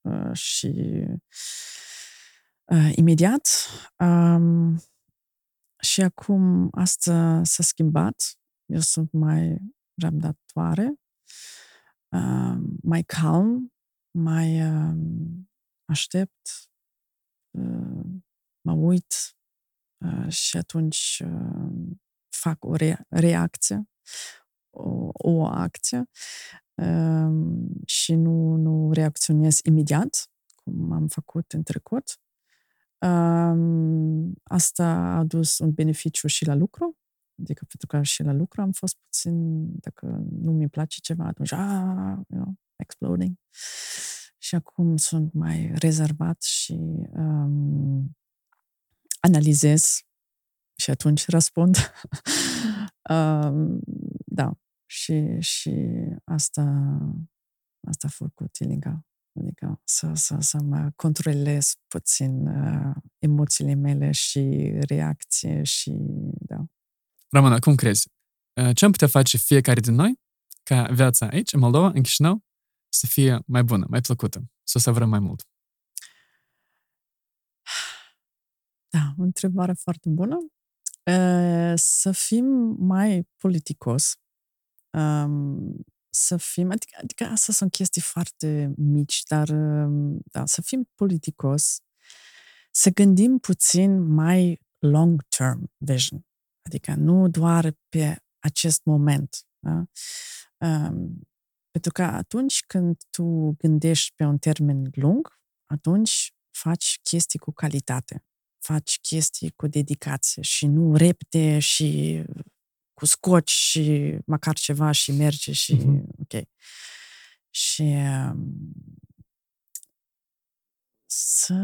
uh, și uh, imediat. Um, și acum asta s-a schimbat. Eu sunt mai răbdătoare, uh, mai calm, mai uh, aștept, uh, mă uit uh, și atunci uh, fac o rea- reacție, o, o acție uh, și nu, nu reacționez imediat, cum am făcut în trecut. Um, asta a adus un beneficiu și la lucru, adică pentru că și la lucru am fost puțin, dacă nu mi place ceva, atunci, ah, you know, exploding. Și acum sunt mai rezervat și um, analizez și atunci răspund. (laughs) um, da, și, și asta asta a făcut Iliga. Adică să, să, să mă controlez puțin uh, emoțiile mele și reacție și da. Ramona, cum crezi? Uh, ce am putea face fiecare din noi ca viața aici, în Moldova, în Chișinău, să fie mai bună, mai plăcută, să o savurăm mai mult? Da, o întrebare foarte bună. Uh, să fim mai politicos, um, să fim, adică, adică astea sunt chestii foarte mici, dar um, da, să fim politicos, să gândim puțin mai long-term vision, adică nu doar pe acest moment. Da? Um, pentru că atunci când tu gândești pe un termen lung, atunci faci chestii cu calitate, faci chestii cu dedicație și nu repede și cu scoci și măcar ceva și merge și uh-huh. ok. Și um, să,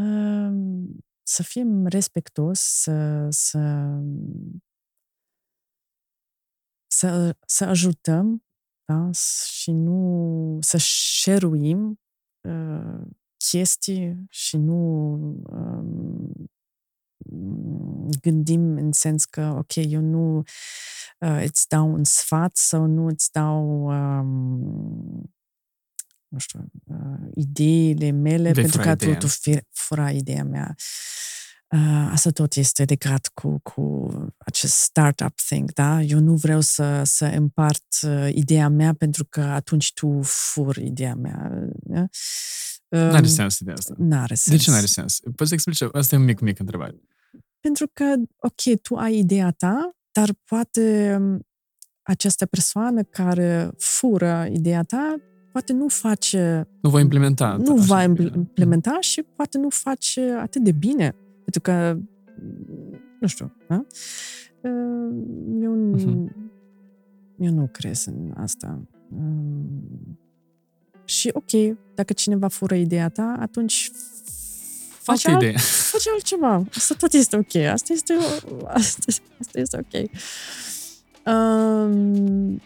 să fim respectos, să, să, să, să ajutăm da? și nu să șeruim uh, chestii și nu um, gândim în sens că, ok, eu nu uh, îți dau un sfat sau nu îți dau um, nu știu, uh, ideile mele Vei pentru că ideea. tu, tu fi, fura ideea mea. Uh, asta tot este legat cu, cu acest startup thing, da? Eu nu vreau să, să împart uh, ideea mea pentru că atunci tu furi ideea mea. Da? N-are Um, sens ideea asta. N-are sens. De ce n-are sens? Poți să explici? Asta e un mic, mic întrebare. Pentru că, ok, tu ai ideea ta, dar poate um, această persoană care fură ideea ta, poate nu face, Nu voi implementa. nu așa va de bine. implementa și poate nu face atât de bine. Pentru că, nu știu, da? eu, Mhm. eu nu cred în asta. Um, Și ok, dacă cineva fură ideea ta, atunci faci Altă alt, idee. (laughs) faci altceva. Asta tot este ok. Asta este, asta, asta este ok. Um,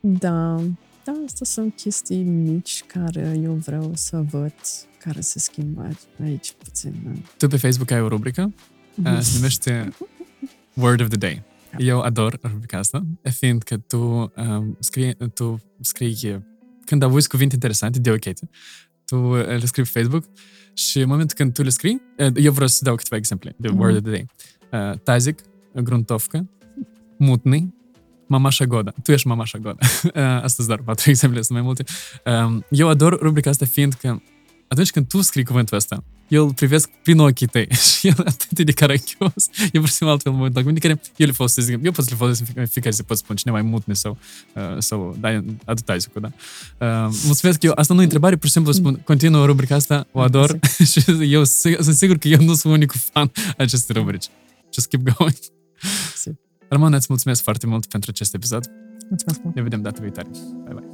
da, da, astea sunt chestii mici care eu vreau să văd care se schimbă aici puțin. Da. Tu pe Facebook ai o rubrică, uh, se numește Word of the Day. Eu ador rubrica asta, fiindcă tu, um, scrii, tu scrii, când auzi cuvinte interesante, de ok, tu uh, le scrii pe Facebook și în momentul când tu le scrii, uh, eu vreau să dau câteva exemple de Mhm. Word of the Day. Uh, tazic, gruntovcă, mutni, Mamașa Goda. Tu ești Mamașa Goda. (laughs) Uh, Astăzi doar patru (laughs) exemple, sunt mai multe. Um, Eu ador rubrica asta fiindcă atunci când tu scrii cuvântul ăsta, eu îl privesc prin ochii tăi (laughs) și el atât de caragios. E pur și simplu altfel mă cuvinte care eu le folosesc. Eu pot să le folosesc în fiecare zi, pot spun cine mai mutne sau, uh, sau da, atât ai zicut, da. Uh, mulțumesc că eu, asta nu e întrebare, pur și simplu spun, continuă rubrica asta, o ador (laughs) și eu sig- sunt sigur că eu nu sunt unicul fan acestei rubrici. Just keep going. Si. Ramona, îți mulțumesc foarte mult pentru acest episod. Mulțumesc mult! Ne vedem data viitoare. Bye bye.